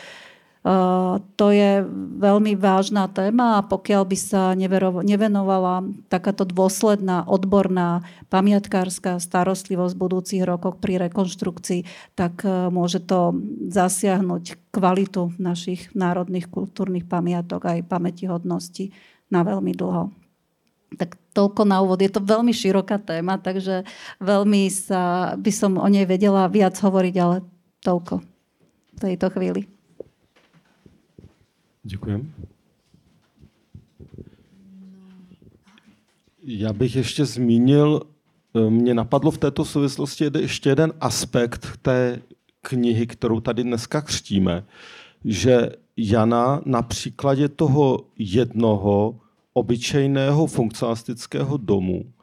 Uh, to je veľmi vážna téma a pokiaľ by sa nevenovala takáto dôsledná odborná pamiatkárska starostlivosť v budúcich rokoch pri rekonštrukcii, tak uh, môže to zasiahnuť kvalitu našich národných kultúrnych pamiatok aj pamätihodnosti na veľmi dlho. Tak toľko na úvod. Je to veľmi široká téma, takže veľmi sa, by som o nej vedela viac hovoriť, ale toľko v tejto chvíli.
Ďakujem. Já bych ještě zmínil, e, mě napadlo v této souvislosti ještě jeden aspekt té knihy, kterou tady dneska křtíme, že Jana na příkladě toho jednoho obyčejného funkcionalistického domu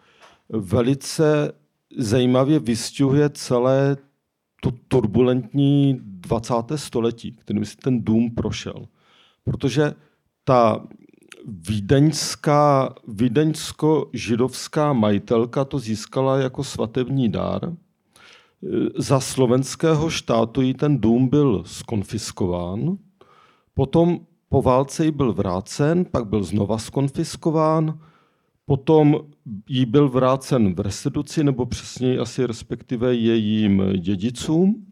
velice zajímavě vystihuje celé to turbulentní 20. století, kterým si ten dům prošel. Protože ta vídeňská, vídeňsko-židovská majitelka to získala jako svatební dár. Za slovenského štátu jí ten dům byl skonfiskován. Potom po válce byl vrácen, pak byl znova skonfiskován, potom jí byl vrácen v restituci, nebo přesněji asi respektive jejím dědicům.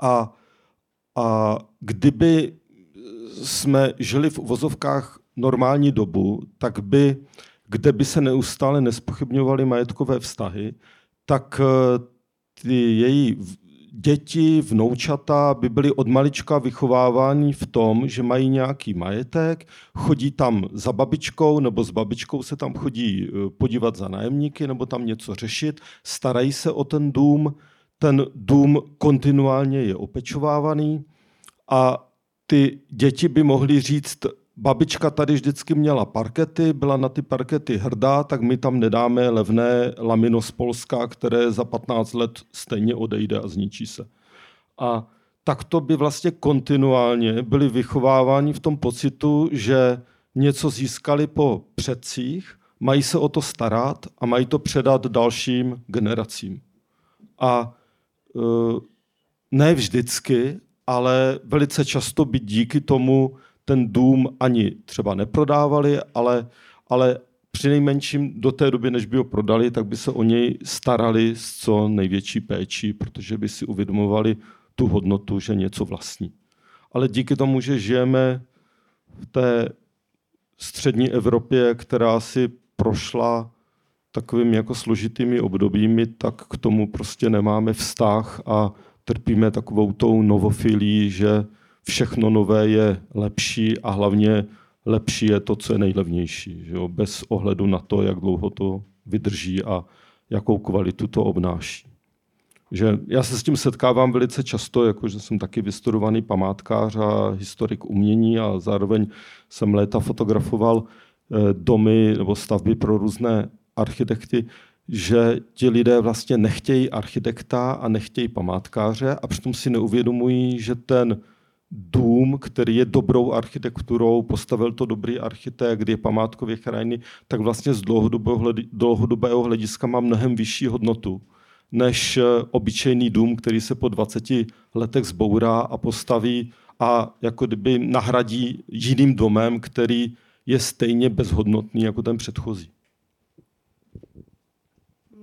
A, a kdyby jsme žili v uvozovkách normální dobu, tak by, kde by se neustále nespochybňovaly majetkové vztahy, tak eh, ty její děti, vnoučata by byly od malička vychovávány v tom, že mají nějaký majetek, chodí tam za babičkou nebo s babičkou se tam chodí eh, podívat za nájemníky nebo tam něco řešit, starají se o ten dům, ten dům kontinuálně je opečovávaný a ty děti by mohly říct, babička tady vždycky měla parkety, byla na ty parkety hrdá, tak my tam nedáme levné lamino z Polska, které za 15 let stejně odejde a zničí se. A takto by vlastně kontinuálně byli vychováváni v tom pocitu, že něco získali po předcích, mají se o to starat a mají to předat dalším generacím. A e, ne vždycky, ale velice často by díky tomu ten dům ani třeba neprodávali, ale, ale při nejmenším do té doby, než by ho prodali, tak by se o něj starali s co největší péčí, protože by si uvědomovali tu hodnotu, že něco vlastní. Ale díky tomu, že žijeme v té střední Evropě, která si prošla takovými jako složitými obdobími, tak k tomu prostě nemáme vztah a trpíme takovou tou novofilí, že všechno nové je lepší a hlavně lepší je to, co je nejlevnější, že jo? bez ohledu na to, jak dlouho to vydrží a jakou kvalitu to obnáší. Že já se s tím setkávám velice často, jakože jsem taky vystudovaný památkář a historik umění a zároveň jsem léta fotografoval eh, domy nebo stavby pro různé architekty, že ti lidé vlastně nechtějí architekta a nechtějí památkáře a přitom si neuvědomují, že ten dům, který je dobrou architekturou, postavil to dobrý architekt, je památkově chráněný, tak vlastně z dlouhodobého, dlouhodobého hlediska má mnohem vyšší hodnotu než eh, obyčejný dům, který se po 20 letech zbourá a postaví a jako kdyby nahradí jiným domem, který je stejně bezhodnotný jako ten předchozí.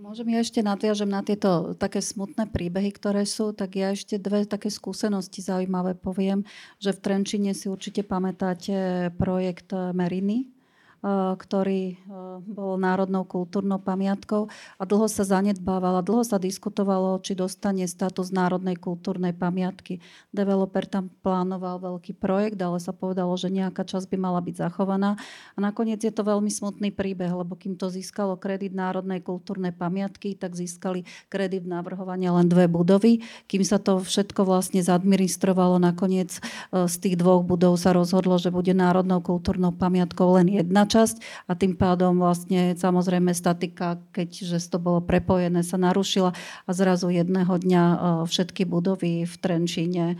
Môžem ja ešte nadviažem na tieto také smutné príbehy, ktoré sú, tak ja ešte dve také skúsenosti zaujímavé poviem, že v Trenčine si určite pamätáte projekt Meriny, ktorý eh, bol národnou kultúrnou pamiatkou a dlho sa zanedbával a dlho sa diskutovalo, či dostane status národnej kultúrnej pamiatky. Developer tam plánoval veľký projekt, ale sa povedalo, že nejaká časť by mala byť zachovaná. A nakoniec je to veľmi smutný príbeh, lebo kým to získalo kredit národnej kultúrnej pamiatky, tak získali kredit navrhovania len dve budovy. Kým sa to všetko vlastne zadministrovalo, nakoniec eh, z tých dvoch budov sa rozhodlo, že bude národnou kultúrnou pamiatkou len jedna časť a tým pádom vlastne samozrejme statika, keďže to bolo prepojené, sa narušila a zrazu jedného dňa e, všetky budovy v Trenčíne e,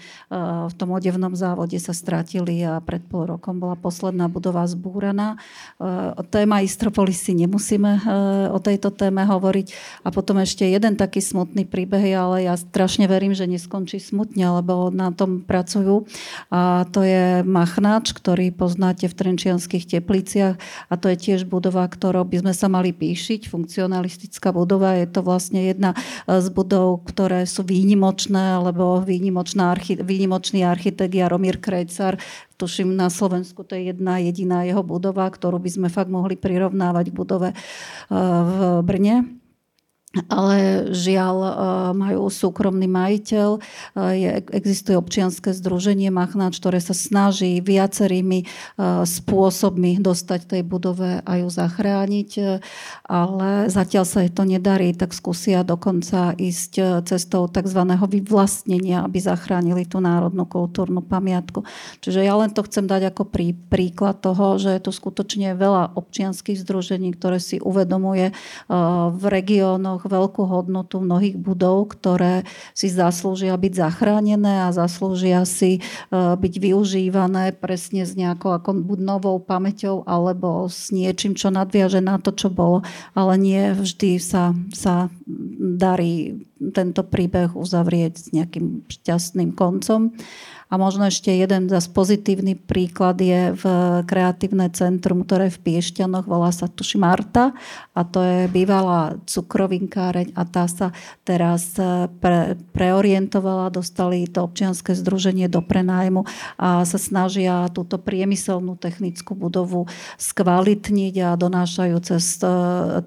v tom odevnom závode sa stratili a pred pol rokom bola posledná budova zbúraná. E, téma Istropolis si nemusíme o tejto téme hovoriť. A potom ešte jeden taký smutný príbeh, ale ja strašne verím, že neskončí smutne, lebo na tom pracujú. A to je Machnáč, ktorý poznáte v Trenčianských tepliciach a to je tiež budova, ktorou by sme sa mali píšiť. Funkcionalistická budova je to vlastne jedna z budov, ktoré sú výnimočné, lebo archi- výnimočný architekt Jaromír Krejcar tuším na Slovensku to je jedna jediná jeho budova, ktorú by sme fakt mohli prirovnávať k budove eh, v Brne ale žiaľ e, majú súkromný majiteľ. E, je, existuje občianske združenie Machnáč, ktoré sa snaží viacerými e, spôsobmi dostať tej budove a ju zachrániť, ale zatiaľ sa jej to nedarí, tak skúsia dokonca ísť cestou tzv. vyvlastnenia, aby zachránili tú národnú kultúrnu pamiatku. Čiže ja len to chcem dať ako prí, príklad toho, že je tu skutočne veľa občianských združení, ktoré si uvedomuje v regiónoch, regiónoch veľkú hodnotu mnohých budov, ktoré si zaslúžia byť zachránené a zaslúžia si e, byť využívané presne s nejakou ako buď novou pamäťou alebo s niečím, čo nadviaže na to, čo bolo. Ale nie vždy sa, sa darí tento príbeh uzavrieť s nejakým šťastným koncom. A možno ešte jeden zase pozitívny príklad je v kreatívne centrum, ktoré v Piešťanoch volá sa tuši Marta a to je bývalá cukrovinkáreň a tá sa teraz e, pre, preorientovala, dostali to občianske združenie do prenájmu a sa snažia túto priemyselnú technickú budovu skvalitniť a donášajú cez, e,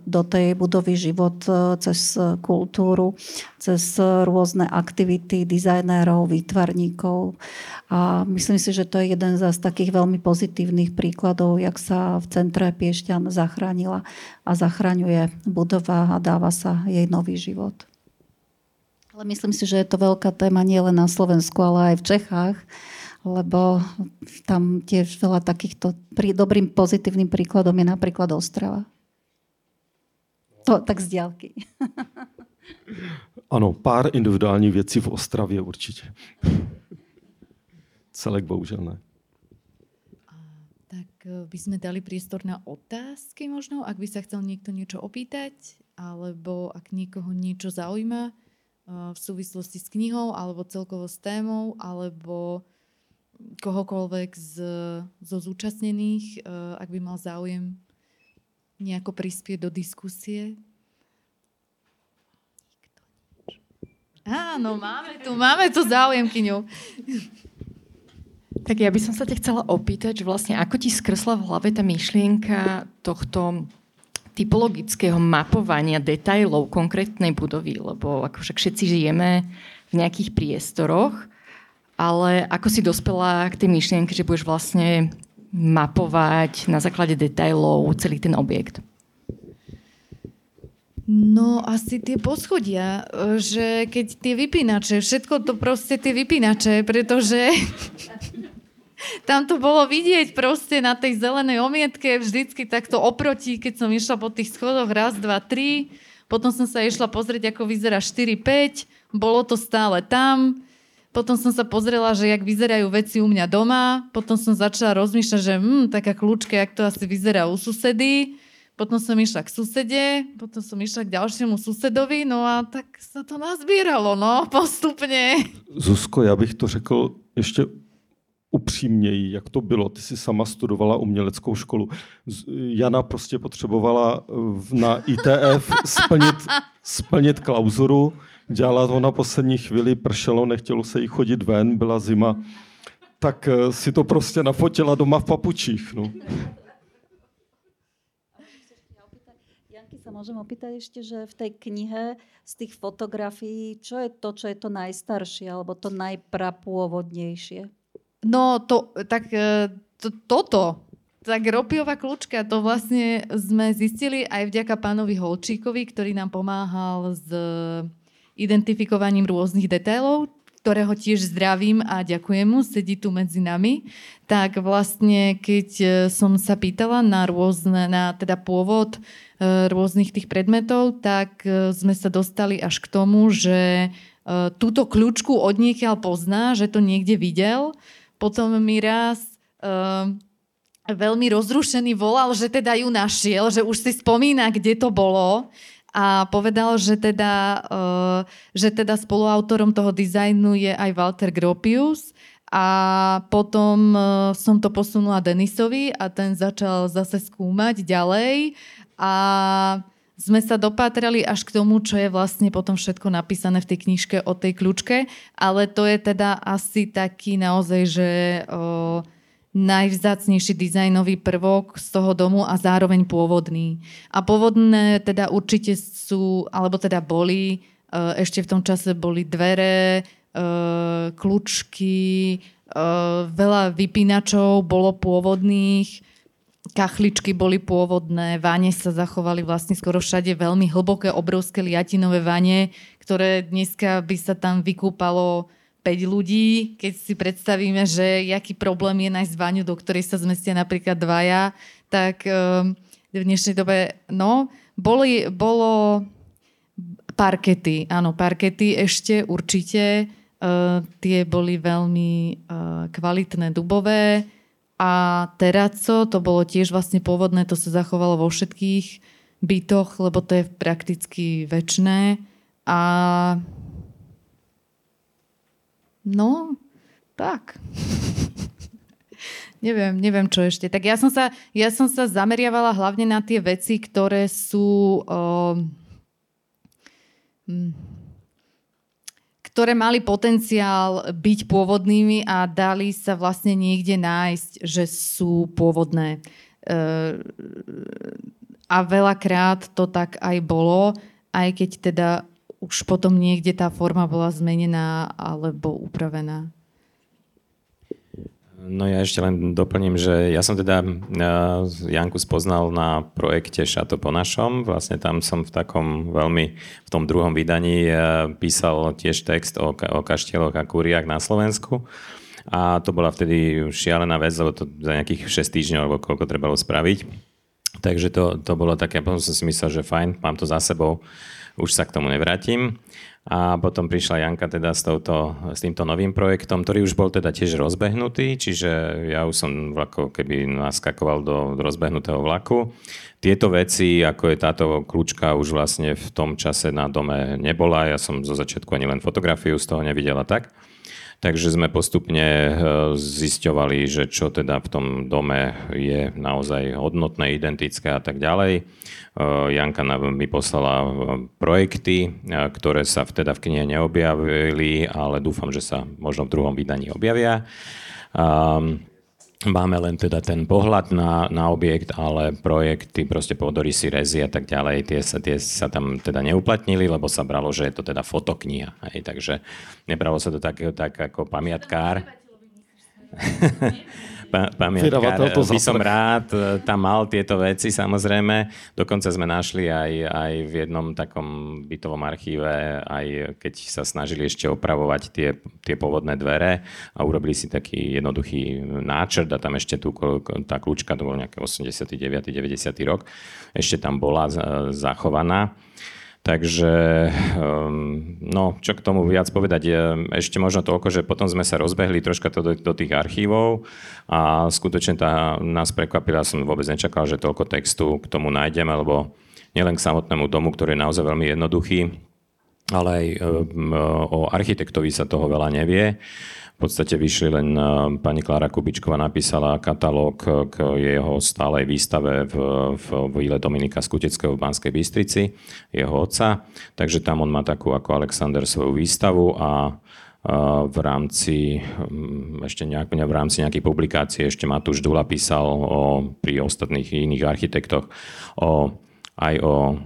do tej budovy život e, cez kultúru, cez rôzne aktivity dizajnérov, výtvarníkov. A myslím si, že to je jeden z takých veľmi pozitívnych príkladov, jak sa v centre Piešťan zachránila a zachraňuje budova a dáva sa jej nový život. Ale myslím si, že je to veľká téma nie len na Slovensku, ale aj v Čechách, lebo tam tiež veľa takýchto prí, dobrým pozitívnym príkladom je napríklad Ostrava. To tak z diálky.
Ano, pár individuálních věcí v Ostravě určitě. Celek bohužel ne.
Tak eh, by sme dali priestor na otázky možno, ak by sa chcel niekto niečo opýtať, alebo ak niekoho niečo zaujíma eh, v súvislosti s knihou, alebo celkovo s témou, alebo kohokoľvek z, zo zúčastnených, eh, ak by mal záujem nejako prispieť do diskusie. Áno, máme tu, máme tu záujemkyňu.
Tak ja by som sa ťa chcela opýtať, že vlastne ako ti skresla v hlave tá myšlienka tohto typologického mapovania detajlov konkrétnej budovy, lebo ako však všetci žijeme v nejakých priestoroch, ale ako si dospela k tej myšlienke, že budeš vlastne mapovať na základe detajlov celý ten objekt?
No asi tie poschodia, že keď tie vypínače, všetko to proste tie vypínače, pretože tam to bolo vidieť proste na tej zelenej omietke, vždycky takto oproti, keď som išla po tých schodoch, raz, dva, tri, potom som sa išla pozrieť, ako vyzerá 4, 5, bolo to stále tam, potom som sa pozrela, že jak vyzerajú veci u mňa doma, potom som začala rozmýšľať, že hm, taká kľúčka, jak to asi vyzerá u susedy, potom som išla k susede, potom som išla k ďalšiemu susedovi, no a tak sa to nazbíralo, no, postupne.
Zuzko, já bych to řekl ještě upřímněji, jak to bylo. Ty si sama studovala uměleckou školu. Jana prostě potřebovala na ITF splnit, splnit klauzuru, dělala to na poslední chvíli, pršelo, nechtělo se jí chodit ven, byla zima, tak eh, si to prostě nafotila doma v papučích. No.
sa môžem opýtať ešte, že v tej knihe z tých fotografií, čo je to, čo je to najstaršie alebo to najprapôvodnejšie?
No, to, tak e, to, toto, tá gropiová kľúčka, to vlastne sme zistili aj vďaka pánovi Holčíkovi, ktorý nám pomáhal s identifikovaním rôznych detailov, ktorého tiež zdravím a ďakujem mu, sedí tu medzi nami, tak vlastne keď e, som sa pýtala na rôzne, na teda pôvod E, rôznych tých predmetov, tak sme sa dostali až k tomu, že túto kľúčku od niekiaľ pozná, že to niekde videl. Potom mi raz veľmi rozrušený volal, že teda ju našiel, že už si spomína, kde to bolo. A povedal, že teda, že teda spoluautorom toho dizajnu je aj Walter Gropius. A potom som to posunula Denisovi a ten začal zase skúmať ďalej. A sme sa dopátrali až k tomu, čo je vlastne potom všetko napísané v tej knižke o tej kľúčke, ale to je teda asi taký naozaj, že o, najvzácnejší dizajnový prvok z toho domu a zároveň pôvodný. A pôvodné teda určite sú, alebo teda boli, ešte v tom čase boli dvere, kľúčky, veľa vypínačov bolo pôvodných, kachličky boli pôvodné, vane sa zachovali vlastne skoro všade veľmi hlboké, obrovské liatinové vane, ktoré dneska by sa tam vykúpalo 5 ľudí. Keď si predstavíme, že jaký problém je nájsť vaňu, do ktorej sa zmestia napríklad dvaja, tak um, v dnešnej dobe, no, boli, bolo parkety, áno, parkety ešte určite, uh, tie boli veľmi uh, kvalitné dubové, a teraco, to bolo tiež vlastne pôvodné, to sa zachovalo vo všetkých bytoch, lebo to je prakticky väčné. A no, tak. neviem, neviem čo ešte. Tak ja som sa, ja som sa zameriavala hlavne na tie veci, ktoré sú... Uh, ktoré mali potenciál byť pôvodnými a dali sa vlastne niekde nájsť, že sú pôvodné. E, a veľakrát to tak aj bolo, aj keď teda už potom niekde tá forma bola zmenená alebo upravená.
No ja ešte len doplním, že ja som teda Janku spoznal na projekte Šato po našom. Vlastne tam som v takom veľmi, v tom druhom vydaní písal tiež text o, o kaštieloch a kúriach na Slovensku. A to bola vtedy šialená vec, lebo to za nejakých 6 týždňov, alebo koľko trebalo spraviť. Takže to, to bolo také, potom som si myslel, že fajn, mám to za sebou, už sa k tomu nevrátim. A potom prišla Janka teda s, touto, s týmto novým projektom, ktorý už bol teda tiež rozbehnutý, čiže ja už som ako keby naskakoval do rozbehnutého vlaku. Tieto veci, ako je táto kľúčka, už vlastne v tom čase na dome nebola. Ja som zo začiatku ani len fotografiu z toho nevidela tak. Takže sme postupne e, zisťovali, že čo teda v tom dome je naozaj hodnotné, identické a tak ďalej. Eh, Janka mi poslala eh, projekty, ktoré sa teda v knihe neobjavili, ale dúfam, že sa možno v druhom vydaní objavia. Máme len teda ten pohľad na, na objekt, ale projekty, proste podorysy, rezy a tak ďalej, tie sa, tie sa tam teda neuplatnili, lebo sa bralo, že je to teda fotokniha. Hej, takže nebralo sa to tak, tak ako pamiatkár. pa, pamiatkár, to by som rád e, tam mal tieto veci samozrejme. Dokonca sme našli aj, aj v jednom takom bytovom archíve, aj keď sa snažili ešte opravovať tie, tie pôvodné dvere a urobili si taký jednoduchý náčrt a tam ešte tu, tá kľúčka, to bol nejaký 89. 90. rok, ešte tam bola zachovaná. Takže um, no, čo k tomu viac povedať? Ešte možno toľko, že potom sme sa rozbehli troška to do, do tých archívov a skutočne tá nás prekvapila, som vôbec nečakal, že toľko textu k tomu nájdeme, lebo nielen k samotnému domu, ktorý je naozaj veľmi jednoduchý, ale aj um, o architektovi sa toho veľa nevie podstate vyšli len, e, pani Klára Kubičková napísala katalóg k jeho stálej výstave v, v výle Dominika Skuteckého v Banskej Bystrici, jeho otca. Takže tam on má takú ako Alexander svoju výstavu a v rámci, ešte nejak, v rámci nejakej publikácie ešte Matúš Dula písal o, pri ostatných iných architektoch o aj o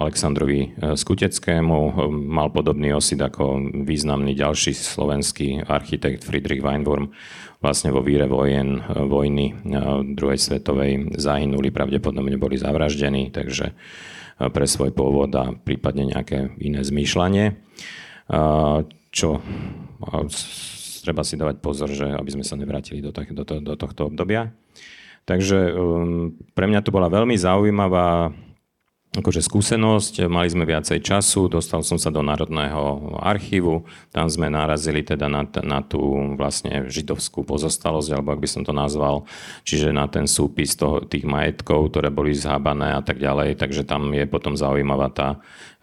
Aleksandrovi e, Skuteckému. Mal podobný osud ako významný ďalší slovenský architekt Friedrich Weinwurm. Vlastne vo víre vojen, e, vojny e, druhej svetovej zahynuli, pravdepodobne boli zavraždení, takže pre svoj pôvod a prípadne nejaké iné zmýšľanie. Čo treba si dávať pozor, že aby sme sa nevrátili do, do, do tohto obdobia. Takže um, pre mňa to bola veľmi zaujímavá akože skúsenosť, mali sme viacej času, dostal som sa do Národného archívu, tam sme narazili teda na, na tú vlastne židovskú pozostalosť, alebo ak by som to nazval, čiže na ten súpis toho, tých majetkov, ktoré boli zhábané a tak ďalej, takže tam je potom zaujímavá tá,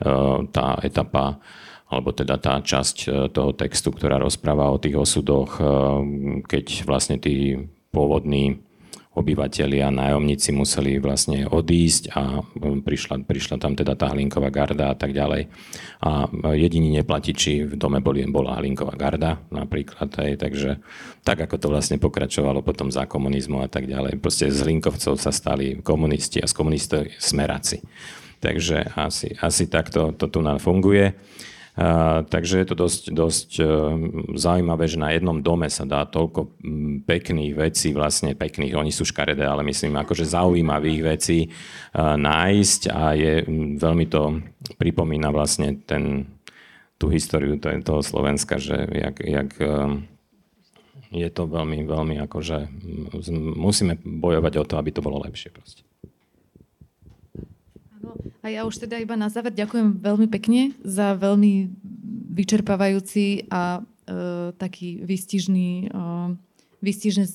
e, tá etapa alebo teda tá časť e, toho textu, ktorá rozpráva o tých osudoch, e, keď vlastne tí pôvodní obyvateľi a nájomníci museli vlastne odísť a um, prišla, prišla tam teda tá hlinková garda a tak ďalej. A jediní neplatiči v dome boli, bola hlinková garda napríklad. Aj, takže tak, ako to vlastne pokračovalo potom za komunizmu a tak ďalej. Proste z hlinkovcov sa stali komunisti a z komunistov smeráci. Takže asi, asi takto to tu nám funguje takže je to dosť, dosť uh, zaujímavé, že na jednom dome sa dá toľko pekných vecí, vlastne pekných, oni sú škaredé, ale myslím akože zaujímavých vecí uh, nájsť a je veľmi to pripomína vlastne ten, tú históriu toho Slovenska, že jak, jak uh, je to veľmi, veľmi akože musíme bojovať o to, aby to bolo lepšie proste.
A ja už teda iba na záver ďakujem veľmi pekne za veľmi vyčerpávajúci a e, taký výstižný, e, výstižný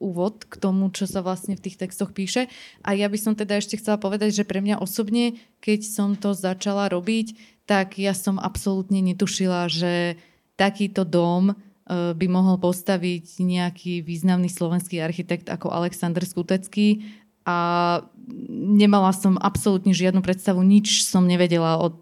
úvod k tomu, čo sa vlastne v tých textoch píše. A ja by som teda ešte chcela povedať, že pre mňa osobne, keď som to začala robiť, tak ja som absolútne netušila, že takýto dom e, by mohol postaviť nejaký významný slovenský architekt ako Aleksandr Skutecký a nemala som absolútne žiadnu predstavu, nič som nevedela o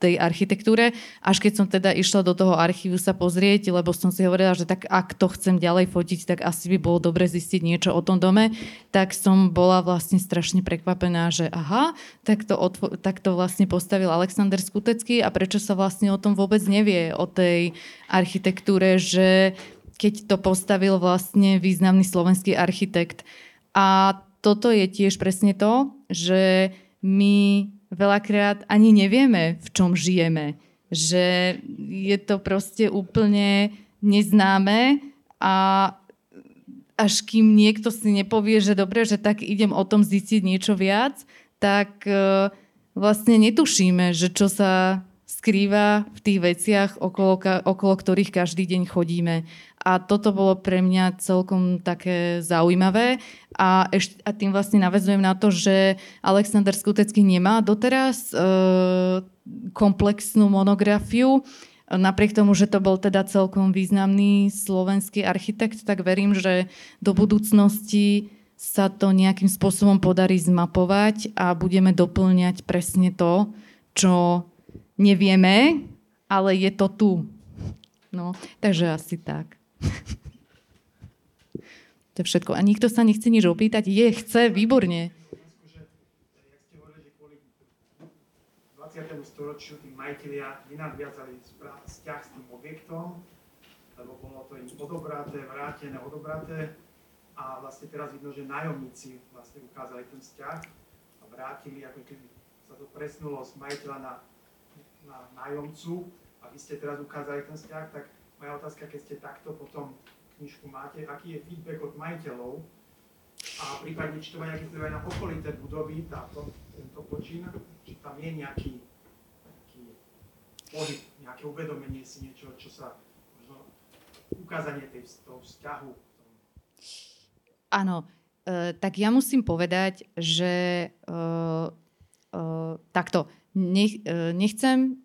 tej architektúre, až keď som teda išla do toho archívu sa pozrieť, lebo som si hovorila, že tak ak to chcem ďalej fotiť, tak asi by bolo dobre zistiť niečo o tom dome, tak som bola vlastne strašne prekvapená, že aha, tak to, otvo- tak to vlastne postavil Alexander Skutecký a prečo sa vlastne o tom vôbec nevie, o tej architektúre, že keď to postavil vlastne významný slovenský architekt. A toto je tiež presne to, že my veľakrát ani nevieme, v čom žijeme. Že je to proste úplne neznáme a až kým niekto si nepovie, že dobre, že tak idem o tom zistiť niečo viac, tak e, vlastne netušíme, že čo sa skrýva v tých veciach, okolo, okolo ktorých každý deň chodíme. A toto bolo pre mňa celkom také zaujímavé. A, eš, a tým vlastne navezujem na to, že Alexander Skutecký nemá doteraz e, komplexnú monografiu. Napriek tomu, že to bol teda celkom významný slovenský architekt, tak verím, že do budúcnosti sa to nejakým spôsobom podarí zmapovať a budeme doplňať presne to, čo nevieme, ale je to tu. No, takže asi tak. to je všetko. A nikto sa nechce nič opýtať? Je, chce, výborne.
20. storočiu tí majiteľia nenadviazali vzťah s tým objektom, lebo bolo to im odobraté, vrátené, odobraté. A vlastne teraz vidno, že nájomníci vlastne ukázali ten vzťah a vrátili, ako keby sa to presnulo z majiteľa na na nájomcu a vy ste teraz ukázali ten vzťah, tak moja otázka, keď ste takto potom knižku máte, aký je feedback od majiteľov a prípadne, či to má nejaký vplyv aj na okolité budovy, táto, tento počín, či tam je nejaký, nejaký pohyb, nejaké uvedomenie si niečo, čo sa možno ukázanie tej, toho vzťahu.
Áno, e, tak ja musím povedať, že e, e, takto, nech, e, nechcem,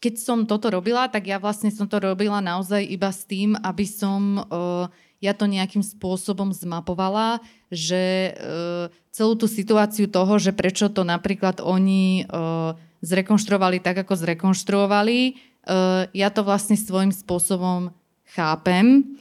keď som toto robila, tak ja vlastne som to robila naozaj iba s tým, aby som e, ja to nejakým spôsobom zmapovala, že celú tú situáciu toho, že prečo to napríklad oni zrekonštruovali tak, ako zrekonštruovali, ja to vlastne svojím spôsobom chápem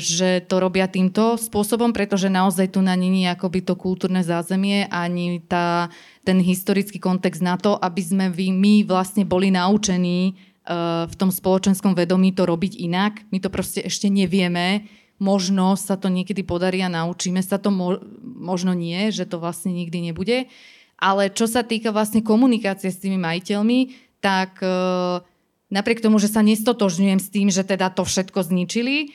že to robia týmto spôsobom, pretože naozaj tu na není akoby to kultúrne zázemie ani tá, ten historický kontext na to, aby sme vy, my vlastne boli naučení uh, v tom spoločenskom vedomí to robiť inak. My to proste ešte nevieme. Možno sa to niekedy podarí a naučíme sa to, mo- možno nie, že to vlastne nikdy nebude. Ale čo sa týka vlastne komunikácie s tými majiteľmi, tak uh, napriek tomu, že sa nestotožňujem s tým, že teda to všetko zničili,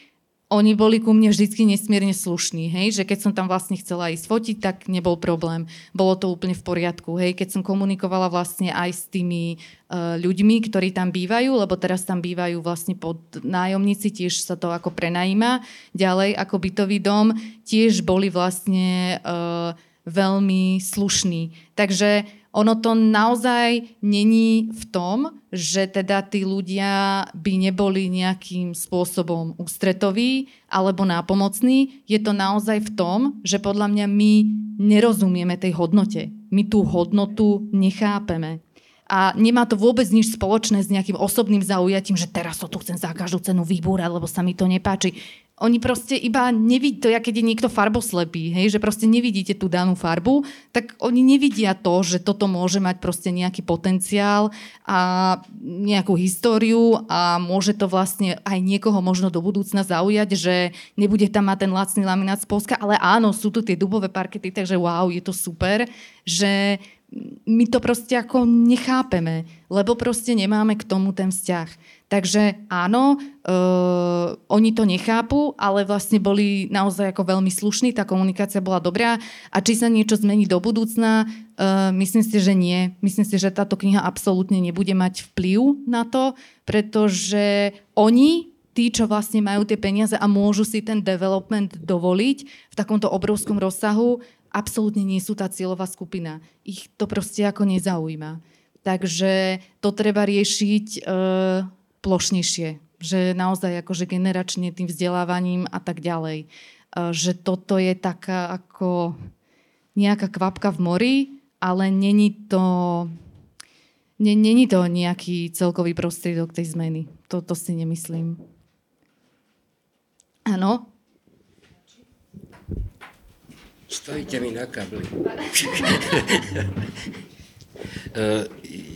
oni boli ku mne vždycky nesmierne slušní, hej, že keď som tam vlastne chcela ísť fotiť, tak nebol problém. Bolo to úplne v poriadku, hej, keď som komunikovala vlastne aj s tými uh, ľuďmi, ktorí tam bývajú, lebo teraz tam bývajú vlastne pod nájomníci, tiež sa to ako prenajíma. Ďalej ako bytový dom, tiež boli vlastne uh, veľmi slušní. Takže ono to naozaj není v tom, že teda tí ľudia by neboli nejakým spôsobom ústretoví alebo nápomocní. Je to naozaj v tom, že podľa mňa my nerozumieme tej hodnote. My tú hodnotu nechápeme. A nemá to vôbec nič spoločné s nejakým osobným zaujatím, že teraz to tu chcem za každú cenu vybúrať, lebo sa mi to nepáči. Oni proste iba nevidí, to ja keď je niekto farboslepý, hej, že proste nevidíte tú danú farbu, tak oni nevidia to, že toto môže mať proste nejaký potenciál a nejakú históriu a môže to vlastne aj niekoho možno do budúcna zaujať, že nebude tam mať ten lacný laminát z Polska, ale áno, sú tu tie dubové parkety, takže wow, je to super, že my to proste ako nechápeme, lebo proste nemáme k tomu ten vzťah. Takže áno, uh, oni to nechápu, ale vlastne boli naozaj ako veľmi slušní, tá komunikácia bola dobrá a či sa niečo zmení do budúcna, uh, myslím si, že nie. Myslím si, že táto kniha absolútne nebude mať vplyv na to, pretože oni, tí, čo vlastne majú tie peniaze a môžu si ten development dovoliť v takomto obrovskom rozsahu, absolútne nie sú tá cieľová skupina. Ich to proste ako nezaujíma. Takže to treba riešiť uh, plošnejšie, že naozaj akože generačne tým vzdelávaním a tak ďalej. Že toto je taká ako nejaká kvapka v mori, ale není to, není to nejaký celkový prostriedok tej zmeny. Toto si nemyslím. Áno?
Stojíte mi na kabli. Eh,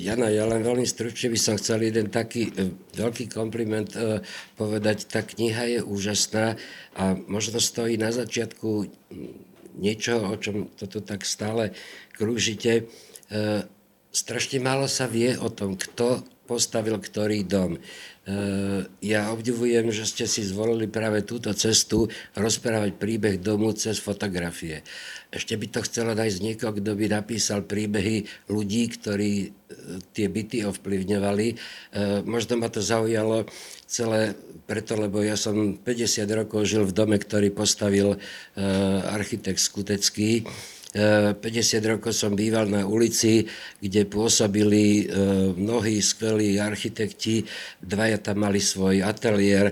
Jana, ja len veľmi stručne by som chcel jeden taký e, veľký kompliment e, povedať. Tá kniha je úžasná a možno stojí na začiatku niečo, o čom toto tak stále krúžite. Strašne málo sa vie o tom, kto postavil ktorý dom. Ja obdivujem, že ste si zvolili práve túto cestu rozprávať príbeh domu cez fotografie. Ešte by to chcelo nájsť niekoho, kto by napísal príbehy ľudí, ktorí e, tie byty ovplyvňovali. E, možno ma to zaujalo celé preto, lebo ja som 50 rokov žil v dome, ktorý postavil e, architekt Skutecký. 50 rokov som býval na ulici, kde pôsobili mnohí skvelí architekti. Dvaja tam mali svoj ateliér.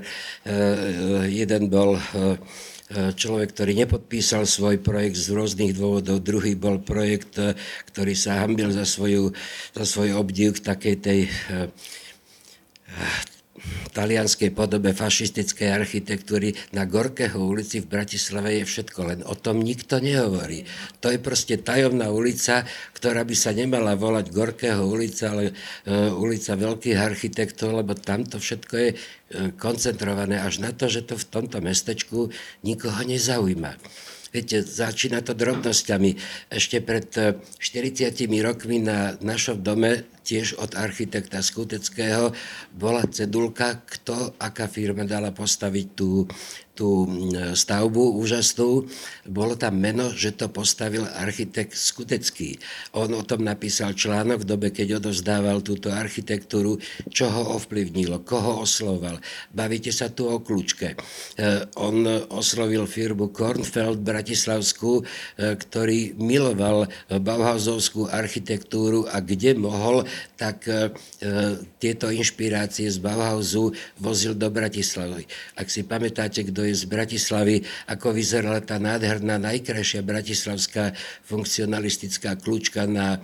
Jeden bol E, človek, ktorý nepodpísal svoj projekt z rôznych dôvodov, druhý bol projekt, e, ktorý sa hambil za, svoju, za svoj obdiv k takej tej e, talianskej podobe fašistickej architektúry na Gorkého ulici v Bratislave je všetko, len o tom nikto nehovorí. To je proste tajomná ulica, ktorá by sa nemala volať Gorkého ulica, ale uh, ulica veľkých architektov, lebo tamto všetko je uh, koncentrované až na to, že to v tomto mestečku nikoho nezaujíma. Viete, začína to drobnosťami. Ešte pred 40 rokmi na našom dome tiež od architekta Skuteckého, bola cedulka, kto, aká firma dala postaviť tú, tú stavbu úžasnú. Bolo tam meno, že to postavil architekt Skutecký. On o tom napísal článok v dobe, keď odovzdával túto architektúru, čo ho ovplyvnilo, koho oslovoval. Bavíte sa tu o kľúčke. E, on oslovil firmu Kornfeld Bratislavskú, e, ktorý miloval Bauhausovskú architektúru a kde mohol, tak e, tieto inšpirácie z Bauhausu vozil do Bratislavy. Ak si pamätáte, kto je z Bratislavy, ako vyzerala tá nádherná, najkrajšia bratislavská funkcionalistická kľúčka na,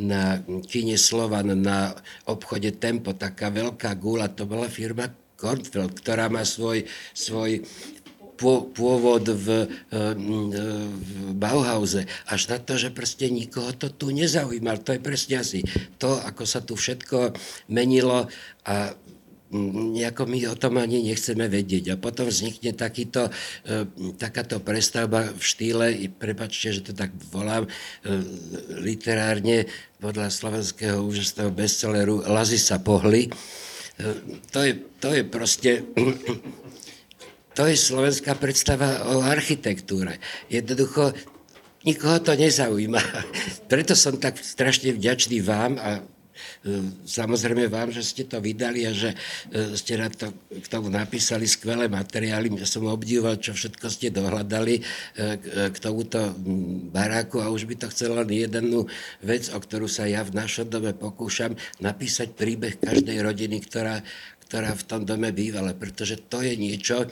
na kine Slovan, na obchode Tempo, taká veľká gula, to bola firma Kornfeld, ktorá má svoj, svoj pôvod v, eh, v Bauhause, až na to, že proste nikoho to tu nezaujímal. To je presne asi to, ako sa tu všetko menilo a nejako my o tom ani nechceme vedieť. A potom vznikne takýto, eh, takáto prestavba v štýle, prepačte, že to tak volám, eh, literárne podľa slovenského úžasného bestselleru Lazy sa pohli. To je, to je proste to je slovenská predstava o architektúre. Jednoducho nikoho to nezaujíma. Preto som tak strašne vďačný vám a e, samozrejme vám, že ste to vydali a že e, ste na to, k tomu napísali skvelé materiály. Ja som obdivoval, čo všetko ste dohľadali e, k tomuto baráku a už by to chcelo len jednu vec, o ktorú sa ja v našom dome pokúšam, napísať príbeh každej rodiny, ktorá, ktorá v tom dome bývala, pretože to je niečo,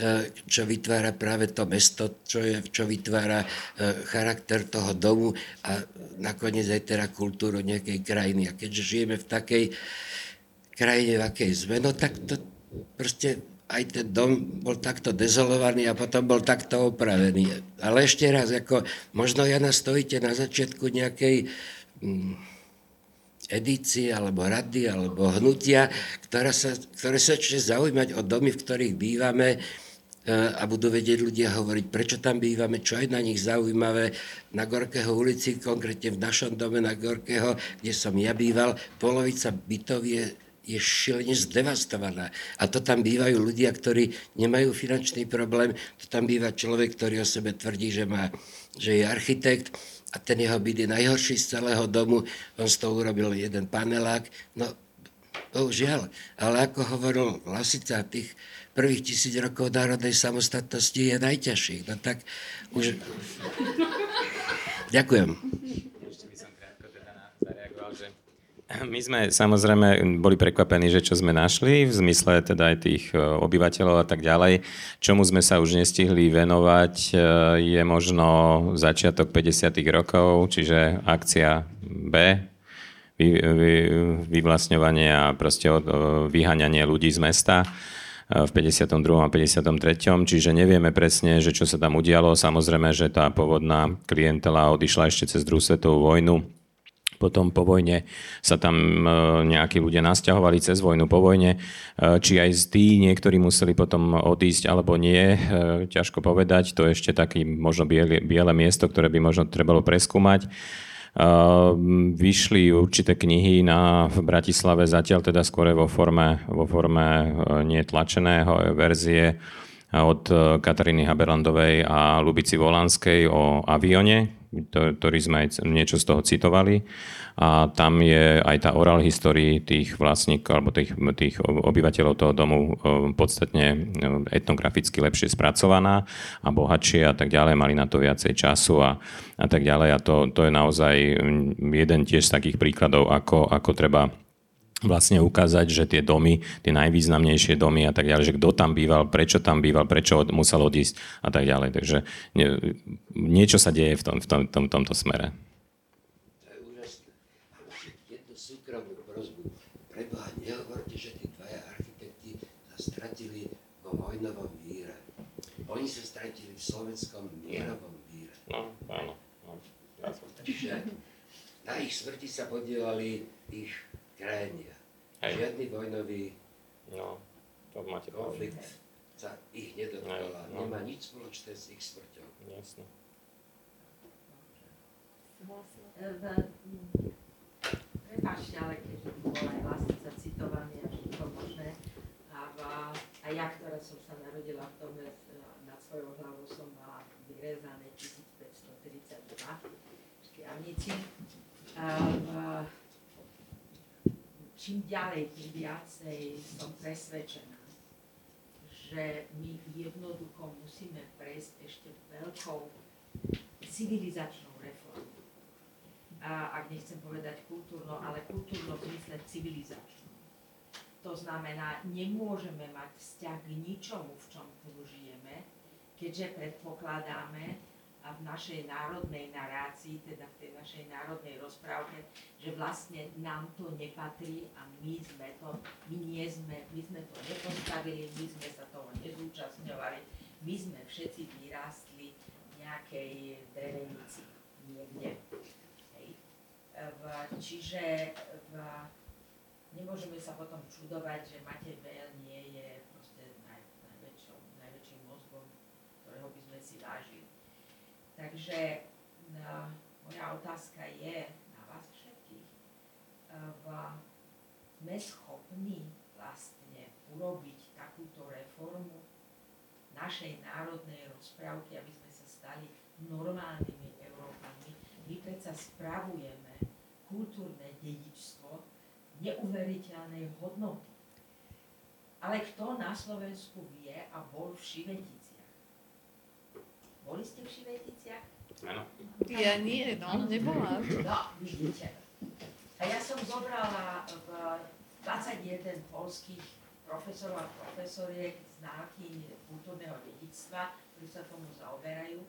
E, čo vytvára práve to mesto, čo, je, čo vytvára e, charakter toho domu a nakoniec aj teda kultúru nejakej krajiny. A keďže žijeme v takej krajine, v akej sme, no tak to proste aj ten dom bol takto dezolovaný a potom bol takto opravený. Ale ešte raz, ako možno ja nastojíte na začiatku nejakej mm, edície alebo rady alebo hnutia, ktorá sa, ktoré sa začne zaujímať o domy, v ktorých bývame, E, a budú vedieť ľudia hovoriť, prečo tam bývame, čo je na nich zaujímavé. Na Gorkého ulici, konkrétne v našom dome na Gorkého, kde som ja býval, polovica bytov je, je šilne zdevastovaná. A to tam bývajú ľudia, ktorí nemajú finančný problém. To tam býva človek, ktorý o sebe tvrdí, že, má, že je architekt a ten jeho byt je najhorší z celého domu. On z toho urobil jeden panelák. No, bohužiaľ. Ale ako hovoril Lasica, tých prvých tisíc rokov národnej samostatnosti je najťažších. No tak už... Ďakujem.
My sme samozrejme boli prekvapení, že čo sme našli, v zmysle teda aj tých e, obyvateľov a tak ďalej. Čomu sme sa už nestihli venovať, e, je možno začiatok 50. rokov, čiže akcia B, vy, vy, vyvlastňovanie a proste vyháňanie ľudí z mesta v 52. a 53. Čiže nevieme presne, že čo sa tam udialo. Samozrejme, že tá pôvodná klientela odišla ešte cez druhú svetovú vojnu. Potom po vojne sa tam nejakí ľudia nasťahovali cez vojnu po vojne. Či aj z tí niektorí museli potom odísť alebo nie, ťažko povedať. To je ešte taký možno biele, biele miesto, ktoré by možno trebalo preskúmať. Vyšli určité knihy na, v Bratislave, zatiaľ teda skôr vo forme, vo forme nie tlačeného verzie od Kataríny Haberlandovej a Lubici Volanskej o avione, ktorý sme aj niečo z toho citovali. A tam je aj tá oral histórii tých vlastníkov alebo tých, tých obyvateľov toho domu e, podstatne e, etnograficky lepšie spracovaná a bohatšie a tak ďalej. Mali na to viacej času a, a tak ďalej. A to, to je naozaj jeden tiež z takých príkladov, ako, ako treba vlastne ukázať, že tie domy, tie najvýznamnejšie domy a tak ďalej, že kto tam býval, prečo tam býval, prečo musel odísť a tak ďalej. Takže nie, niečo sa deje v, tom, v tom, tom, tomto smere.
To je úžasné. Jednu súkromnú prozbu. Preboha, nehovorte, že tí dvaja architekti sa stratili vo vojnovom víre. Oni sa stratili v slovenskom mierovom víre.
No, áno. No,
Takže na ich smrti sa podielali ich krajania. Hej. Žiadny vojnový
no, to máte
konflikt sa ich nedotkol a no. nemá nič spoločné s ich smrťou.
Jasne.
Prepačte, ale keďže by bol aj vlastnica citovaný a všetko možné, a, a ja, ktorá som sa narodila v tome, nad svojou hlavou som mala vyrezané 1532 v Štiavnici. A, a, čím ďalej, tým viacej som presvedčená, že my jednoducho musíme prejsť ešte veľkou civilizačnou reformou. A ak nechcem povedať kultúrno, ale kultúrno v zmysle civilizačnú. To znamená, nemôžeme mať vzťah k ničomu, v čom tu žijeme, keďže predpokladáme, a v našej národnej narácii, teda v tej našej národnej rozprávke, že vlastne nám to nepatrí a my sme to, my nie sme, my sme to nepostavili, my sme sa toho nezúčastňovali, my sme všetci vyrástli v nejakej drevenici niekde. Hej. V, čiže v, nemôžeme sa potom čudovať, že Matej Bell nie je proste naj, najväčším mozgom, ktorého by sme si vážili. Takže no, moja otázka je na vás všetkých. V, sme schopní vlastne urobiť takúto reformu našej národnej rozprávky, aby sme sa stali normálnymi Európami. My predsa spravujeme kultúrne dedičstvo neuveriteľnej hodnoty. Ale kto na Slovensku vie a bol v Šiveti, boli ste v Šiveticiach?
Áno.
Ja nie, no, nebola.
No, vidíte. A ja som zobrala v 21 polských profesorov a profesoriek znáky kultúrneho dedictva, ktorí sa tomu zaoberajú.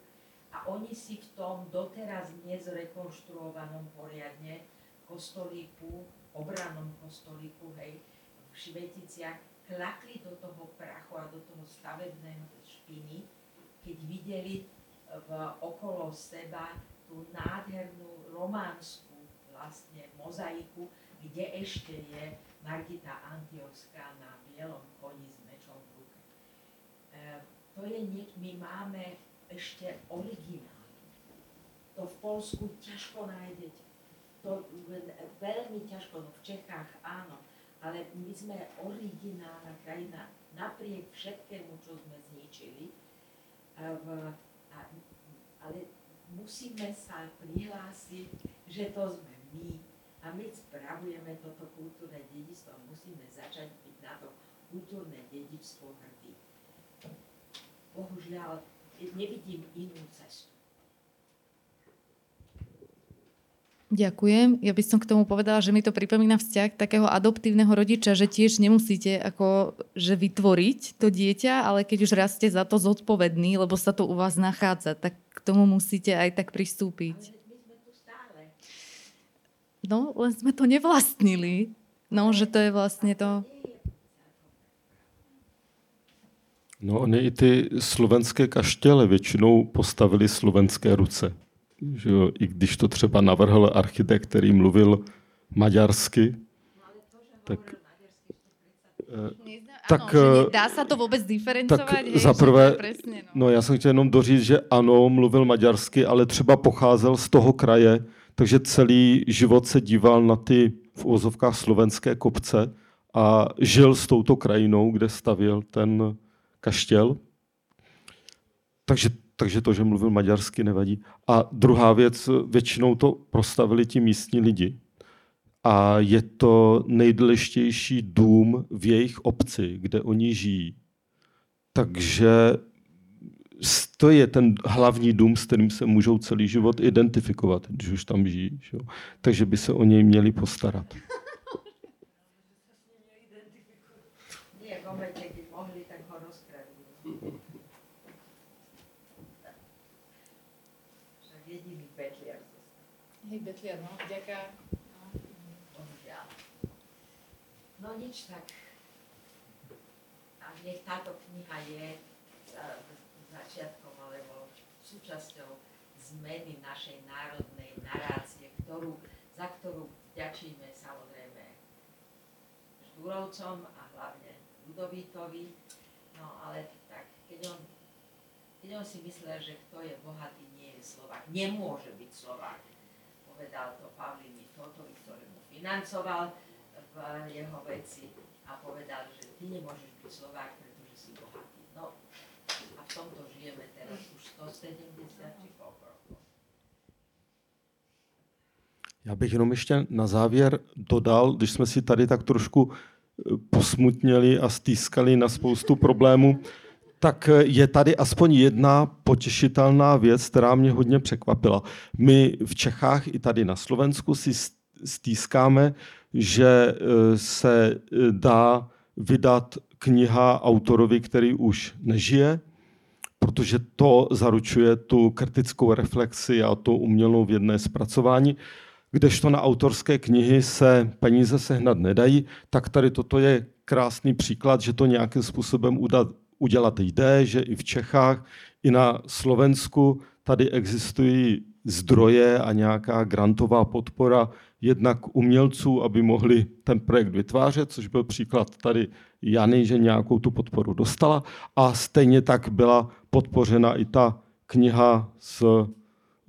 A oni si v tom doteraz nezrekonštruovanom poriadne kostolíku, obranom kostolíku, hej, v Šiveticiach, klakli do toho prachu a do toho stavebného špiny, keď videli e, v, okolo seba tú nádhernú románskú vlastne mozaiku, kde ešte je Margita Antiochská na bielom koni s mečom v ruke. E, to je, my máme ešte originály. To v Polsku ťažko nájdete. To veľmi ťažko, no v Čechách áno, ale my sme originálna krajina napriek všetkému, čo sme zničili v, a, ale musíme sa prihlásiť, že to sme my a my spravujeme toto kultúrne dedičstvo a musíme začať byť na to kultúrne dedičstvo hrdí. Bohužiaľ, nevidím inú cestu.
Ďakujem. Ja by som k tomu povedala, že mi to pripomína vzťah takého adoptívneho rodiča, že tiež nemusíte ako, že vytvoriť to dieťa, ale keď už rastie za to zodpovedný, lebo sa to u vás nachádza, tak k tomu musíte aj tak pristúpiť. No, len sme to nevlastnili. No, že to je vlastne to...
No, oni i ty slovenské kaštěle většinou postavili slovenské ruce že jo, i když to třeba navrhl architekt, který mluvil maďarsky, tak
tak, ano, že dá sa to vôbec diferencovať?
Tak
hej,
za prvé,
presne,
no. no já jsem chtěl jenom doříct, že ano, mluvil maďarsky, ale třeba pocházel z toho kraje, takže celý život se díval na ty v úzovkách slovenské kopce a žil s touto krajinou, kde stavil ten kaštěl. Takže, takže to, že mluvil maďarsky, nevadí. A druhá věc, většinou to prostavili ti místní lidi a je to nejdůležitější dům v jejich obci, kde oni žijí. Takže to je ten hlavní dům, s kterým se můžou celý život identifikovat, když už tam žijí. Že? Takže by se o něj měli postarat.
Hej, Betliar, no, ďakujem.
No nič tak. A nech táto kniha je začiatkom alebo súčasťou zmeny našej národnej narácie, ktorú, za ktorú vďačíme samozrejme Štúrovcom a hlavne Ludovítovi. No ale tak, keď on, keď on si myslel, že kto je bohatý, nie je Slovák. Nemôže byť Slovák. Povedal to Pavlini Totovi, ktorý mu financoval v jeho veci a povedal, že ty nemôžeš byť Slovák, pretože si bohatý. No a v tomto žijeme teraz už 170 či
Já bych jenom ještě na závěr dodal, když jsme si tady tak trošku eh, posmutněli a stýskali na spoustu problémů, tak eh, je tady aspoň jedna potěšitelná věc, která mě hodně překvapila. My v Čechách i tady na Slovensku si stýskáme že e, se e, dá vydat kniha autorovi, který už nežije, protože to zaručuje tu kritickou reflexi a to umělou vědné zpracování. Kdežto na autorské knihy se peníze sehnat nedají, tak tady toto je krásný příklad, že to nějakým způsobem udat, udělat jde, že i v Čechách, i na Slovensku tady existují zdroje a nějaká grantová podpora jednak umělců, aby mohli ten projekt vytvářet, což byl příklad tady Jany, že nějakou tu podporu dostala. A stejně tak byla podpořena i ta kniha z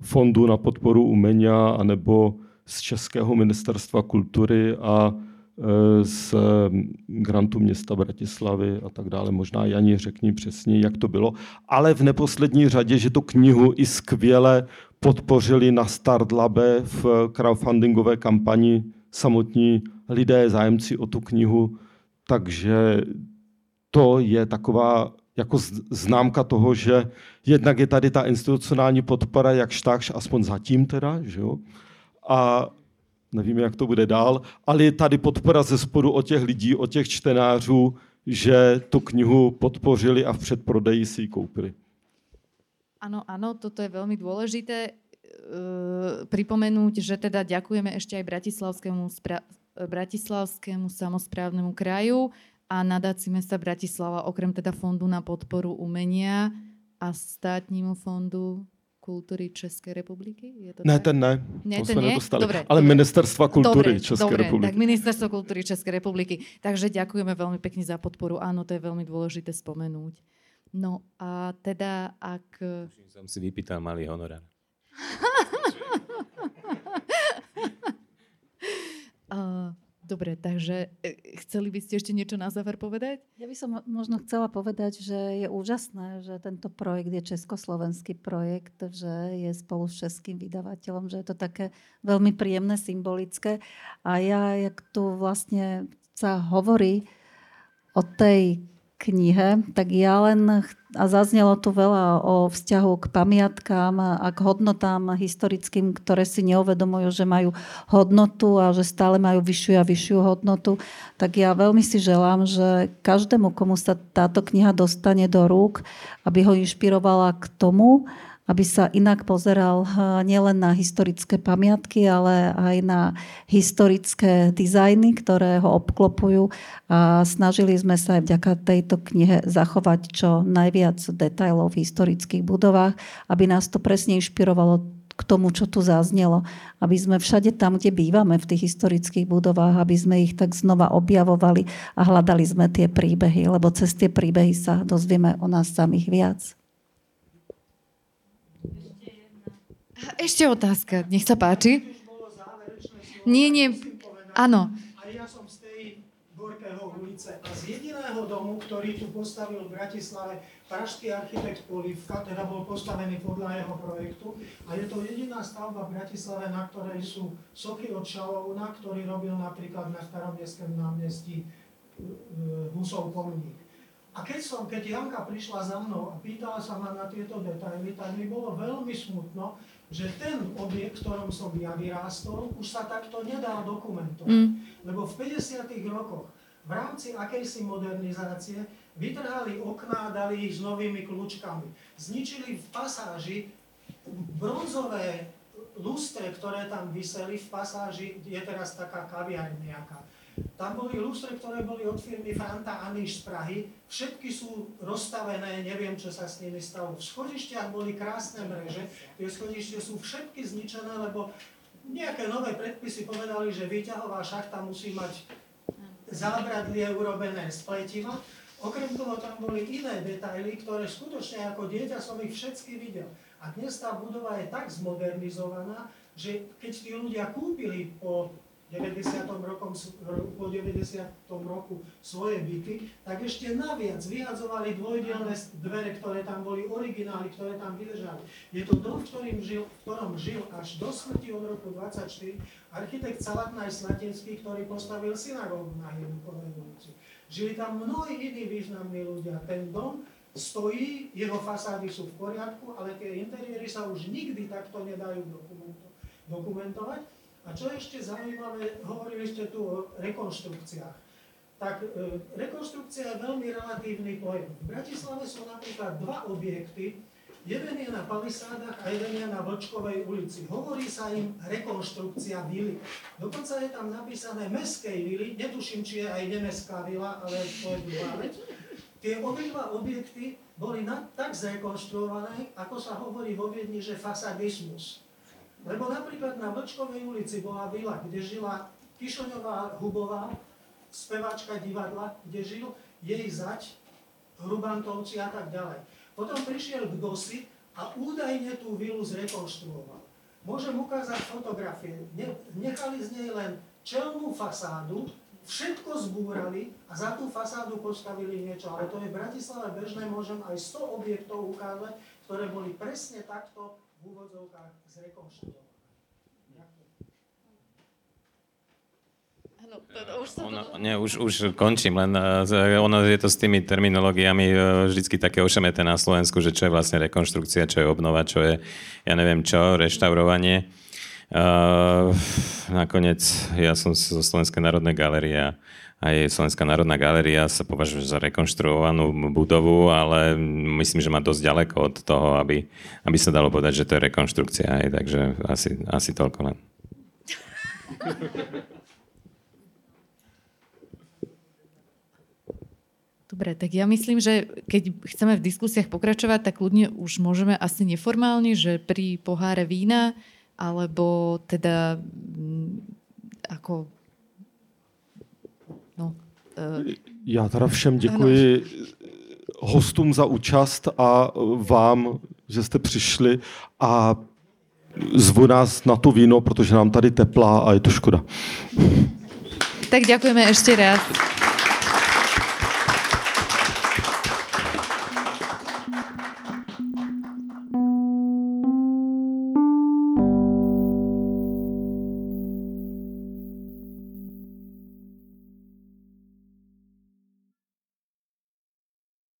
Fondu na podporu umenia anebo z Českého ministerstva kultury a z grantu města Bratislavy a tak dále. Možná Jani řekni přesně, jak to bylo. Ale v neposlední řadě, že tu knihu i skvěle podpořili na Start Labe v crowdfundingové kampani samotní lidé, zájemci o tu knihu. Takže to je taková jako známka toho, že jednak je tady ta institucionální podpora, jak štákš, aspoň zatím teda, že jo? a nevíme, jak to bude dál, ale je tady podpora ze spodu od těch lidí, od těch čtenářů, že tu knihu podpořili a v předprodeji si ji koupili.
Áno, áno, toto je veľmi dôležité e, pripomenúť, že teda ďakujeme ešte aj Bratislavskému, Bratislavskému samozprávnemu kraju a nadácii mesta Bratislava, okrem teda Fondu na podporu umenia a státnímu fondu kultury České republiky? Je to
ne,
tak?
ten ne.
Ne,
to
ten
nie?
Dobre,
Ale
dobre.
Ministerstva kultury
dobre,
Českej
dobre,
republiky.
tak Ministerstvo kultury Českej republiky. Takže ďakujeme veľmi pekne za podporu. Áno, to je veľmi dôležité spomenúť. No a teda, ak...
Už som si vypýtal malý honorár.
uh, dobre, takže e, chceli by ste ešte niečo na záver povedať?
Ja by som možno chcela povedať, že je úžasné, že tento projekt je československý projekt, že je spolu s českým vydavateľom, že je to také veľmi príjemné, symbolické. A ja, jak tu vlastne sa hovorí o tej knihe, tak ja len, a zaznelo tu veľa o vzťahu k pamiatkám a k hodnotám historickým, ktoré si neuvedomujú, že majú hodnotu a že stále majú vyššiu a vyššiu hodnotu, tak ja veľmi si želám, že každému, komu sa táto kniha dostane do rúk, aby ho inšpirovala k tomu, aby sa inak pozeral eh, nielen na historické pamiatky, ale aj na historické dizajny, ktoré ho obklopujú. A snažili sme sa aj vďaka tejto knihe zachovať čo najviac detajlov v historických budovách, aby nás to presne inšpirovalo k tomu, čo tu zaznelo. Aby sme všade tam, kde bývame, v tých historických budovách, aby sme ich tak znova objavovali a hľadali sme tie príbehy, lebo cez tie príbehy sa dozvieme o nás samých viac.
Ešte otázka, nech sa páči. Nie, nie, áno.
ja som z tej Gorkého ulice a z jediného domu, ktorý tu postavil v Bratislave pražský architekt Polivka, teda bol postavený podľa jeho projektu a je to jediná stavba v Bratislave, na ktorej sú sochy od Šalouna, ktorý robil napríklad na staromestském námestí e, Husov pomník. A keď som, keď Janka prišla za mnou a pýtala sa ma na tieto detaily, tak mi bolo veľmi smutno, že ten objekt, ktorom som ja vyrástol, už sa takto nedá dokumentovať. Mm. Lebo v 50. rokoch v rámci akejsi modernizácie vytrhali okná a dali ich s novými kľúčkami. Zničili v pasáži bronzové lustre, ktoré tam vyseli v pasáži, je teraz taká kaviareň nejaká. Tam boli lustre, ktoré boli od firmy Franta Aniš z Prahy. Všetky sú rozstavené, neviem, čo sa s nimi stalo. V schodišťach boli krásne mreže, tie schodište sú všetky zničené, lebo nejaké nové predpisy povedali, že výťahová šachta musí mať zábradlie urobené z pletiva Okrem toho tam boli iné detaily, ktoré skutočne ako dieťa som ich všetky videl. A dnes tá budova je tak zmodernizovaná, že keď tí ľudia kúpili po 90. Rokom, po 90. roku svoje byty, tak ešte naviac vyhadzovali dvojdielne dvere, ktoré tam boli originály, ktoré tam vydržali. Je to dom, v, ktorým žil, v ktorom žil až do smrti od roku 24 architekt Salatnaj Slatinský, ktorý postavil synagógu na Jednokovej ulici. Žili tam mnohí iní významní ľudia. Ten dom stojí, jeho fasády sú v poriadku, ale tie interiéry sa už nikdy takto nedajú dokumentovať. A čo ešte zaujímavé, hovorili ste tu o rekonštrukciách. Tak e, rekonštrukcia je veľmi relatívny pojem. V Bratislave sú napríklad dva objekty, Jeden je na Palisádach a jeden je na Vlčkovej ulici. Hovorí sa im rekonštrukcia vily. Dokonca je tam napísané meskej vily, netuším, či je aj nemeská vila, ale to je vec. Tie obidva objekty boli na, tak zrekonštruované, ako sa hovorí vo Viedni, že fasadismus. Lebo napríklad na Vlčkovej ulici bola vila, kde žila Kišoňová Hubová, speváčka divadla, kde žil jej zať, Hrubantovci a tak ďalej. Potom prišiel k Dosi a údajne tú vilu zrekonštruoval. Môžem ukázať fotografie. Nechali z nej len čelnú fasádu, všetko zbúrali a za tú fasádu postavili niečo. Ale to je v Bratislave bežné, môžem aj 100 objektov ukázať, ktoré boli presne takto v úvodzovkách zrekonštruované.
už ono, nie, už, už končím, len uh, ono je to s tými terminológiami uh, vždycky také ošemeté na Slovensku, že čo je vlastne rekonštrukcia, čo je obnova, čo je, ja neviem čo, reštaurovanie. Uh, nakoniec ja som zo Slovenskej národnej galerie aj Slovenská národná galéria sa považuje za rekonštruovanú budovu, ale myslím, že má dosť ďaleko od toho, aby, aby sa dalo povedať, že to je rekonštrukcia. Aj, takže asi, asi toľko len.
Dobre, tak ja myslím, že keď chceme v diskusiách pokračovať, tak ľudne už môžeme asi neformálne, že pri poháre vína, alebo teda mm, ako... No,
uh, Já teda všem děkuji ano. hostům za účast a vám, že jste přišli a zvu nás na to víno, protože nám tady teplá a je to škoda.
Tak ďakujeme ešte raz.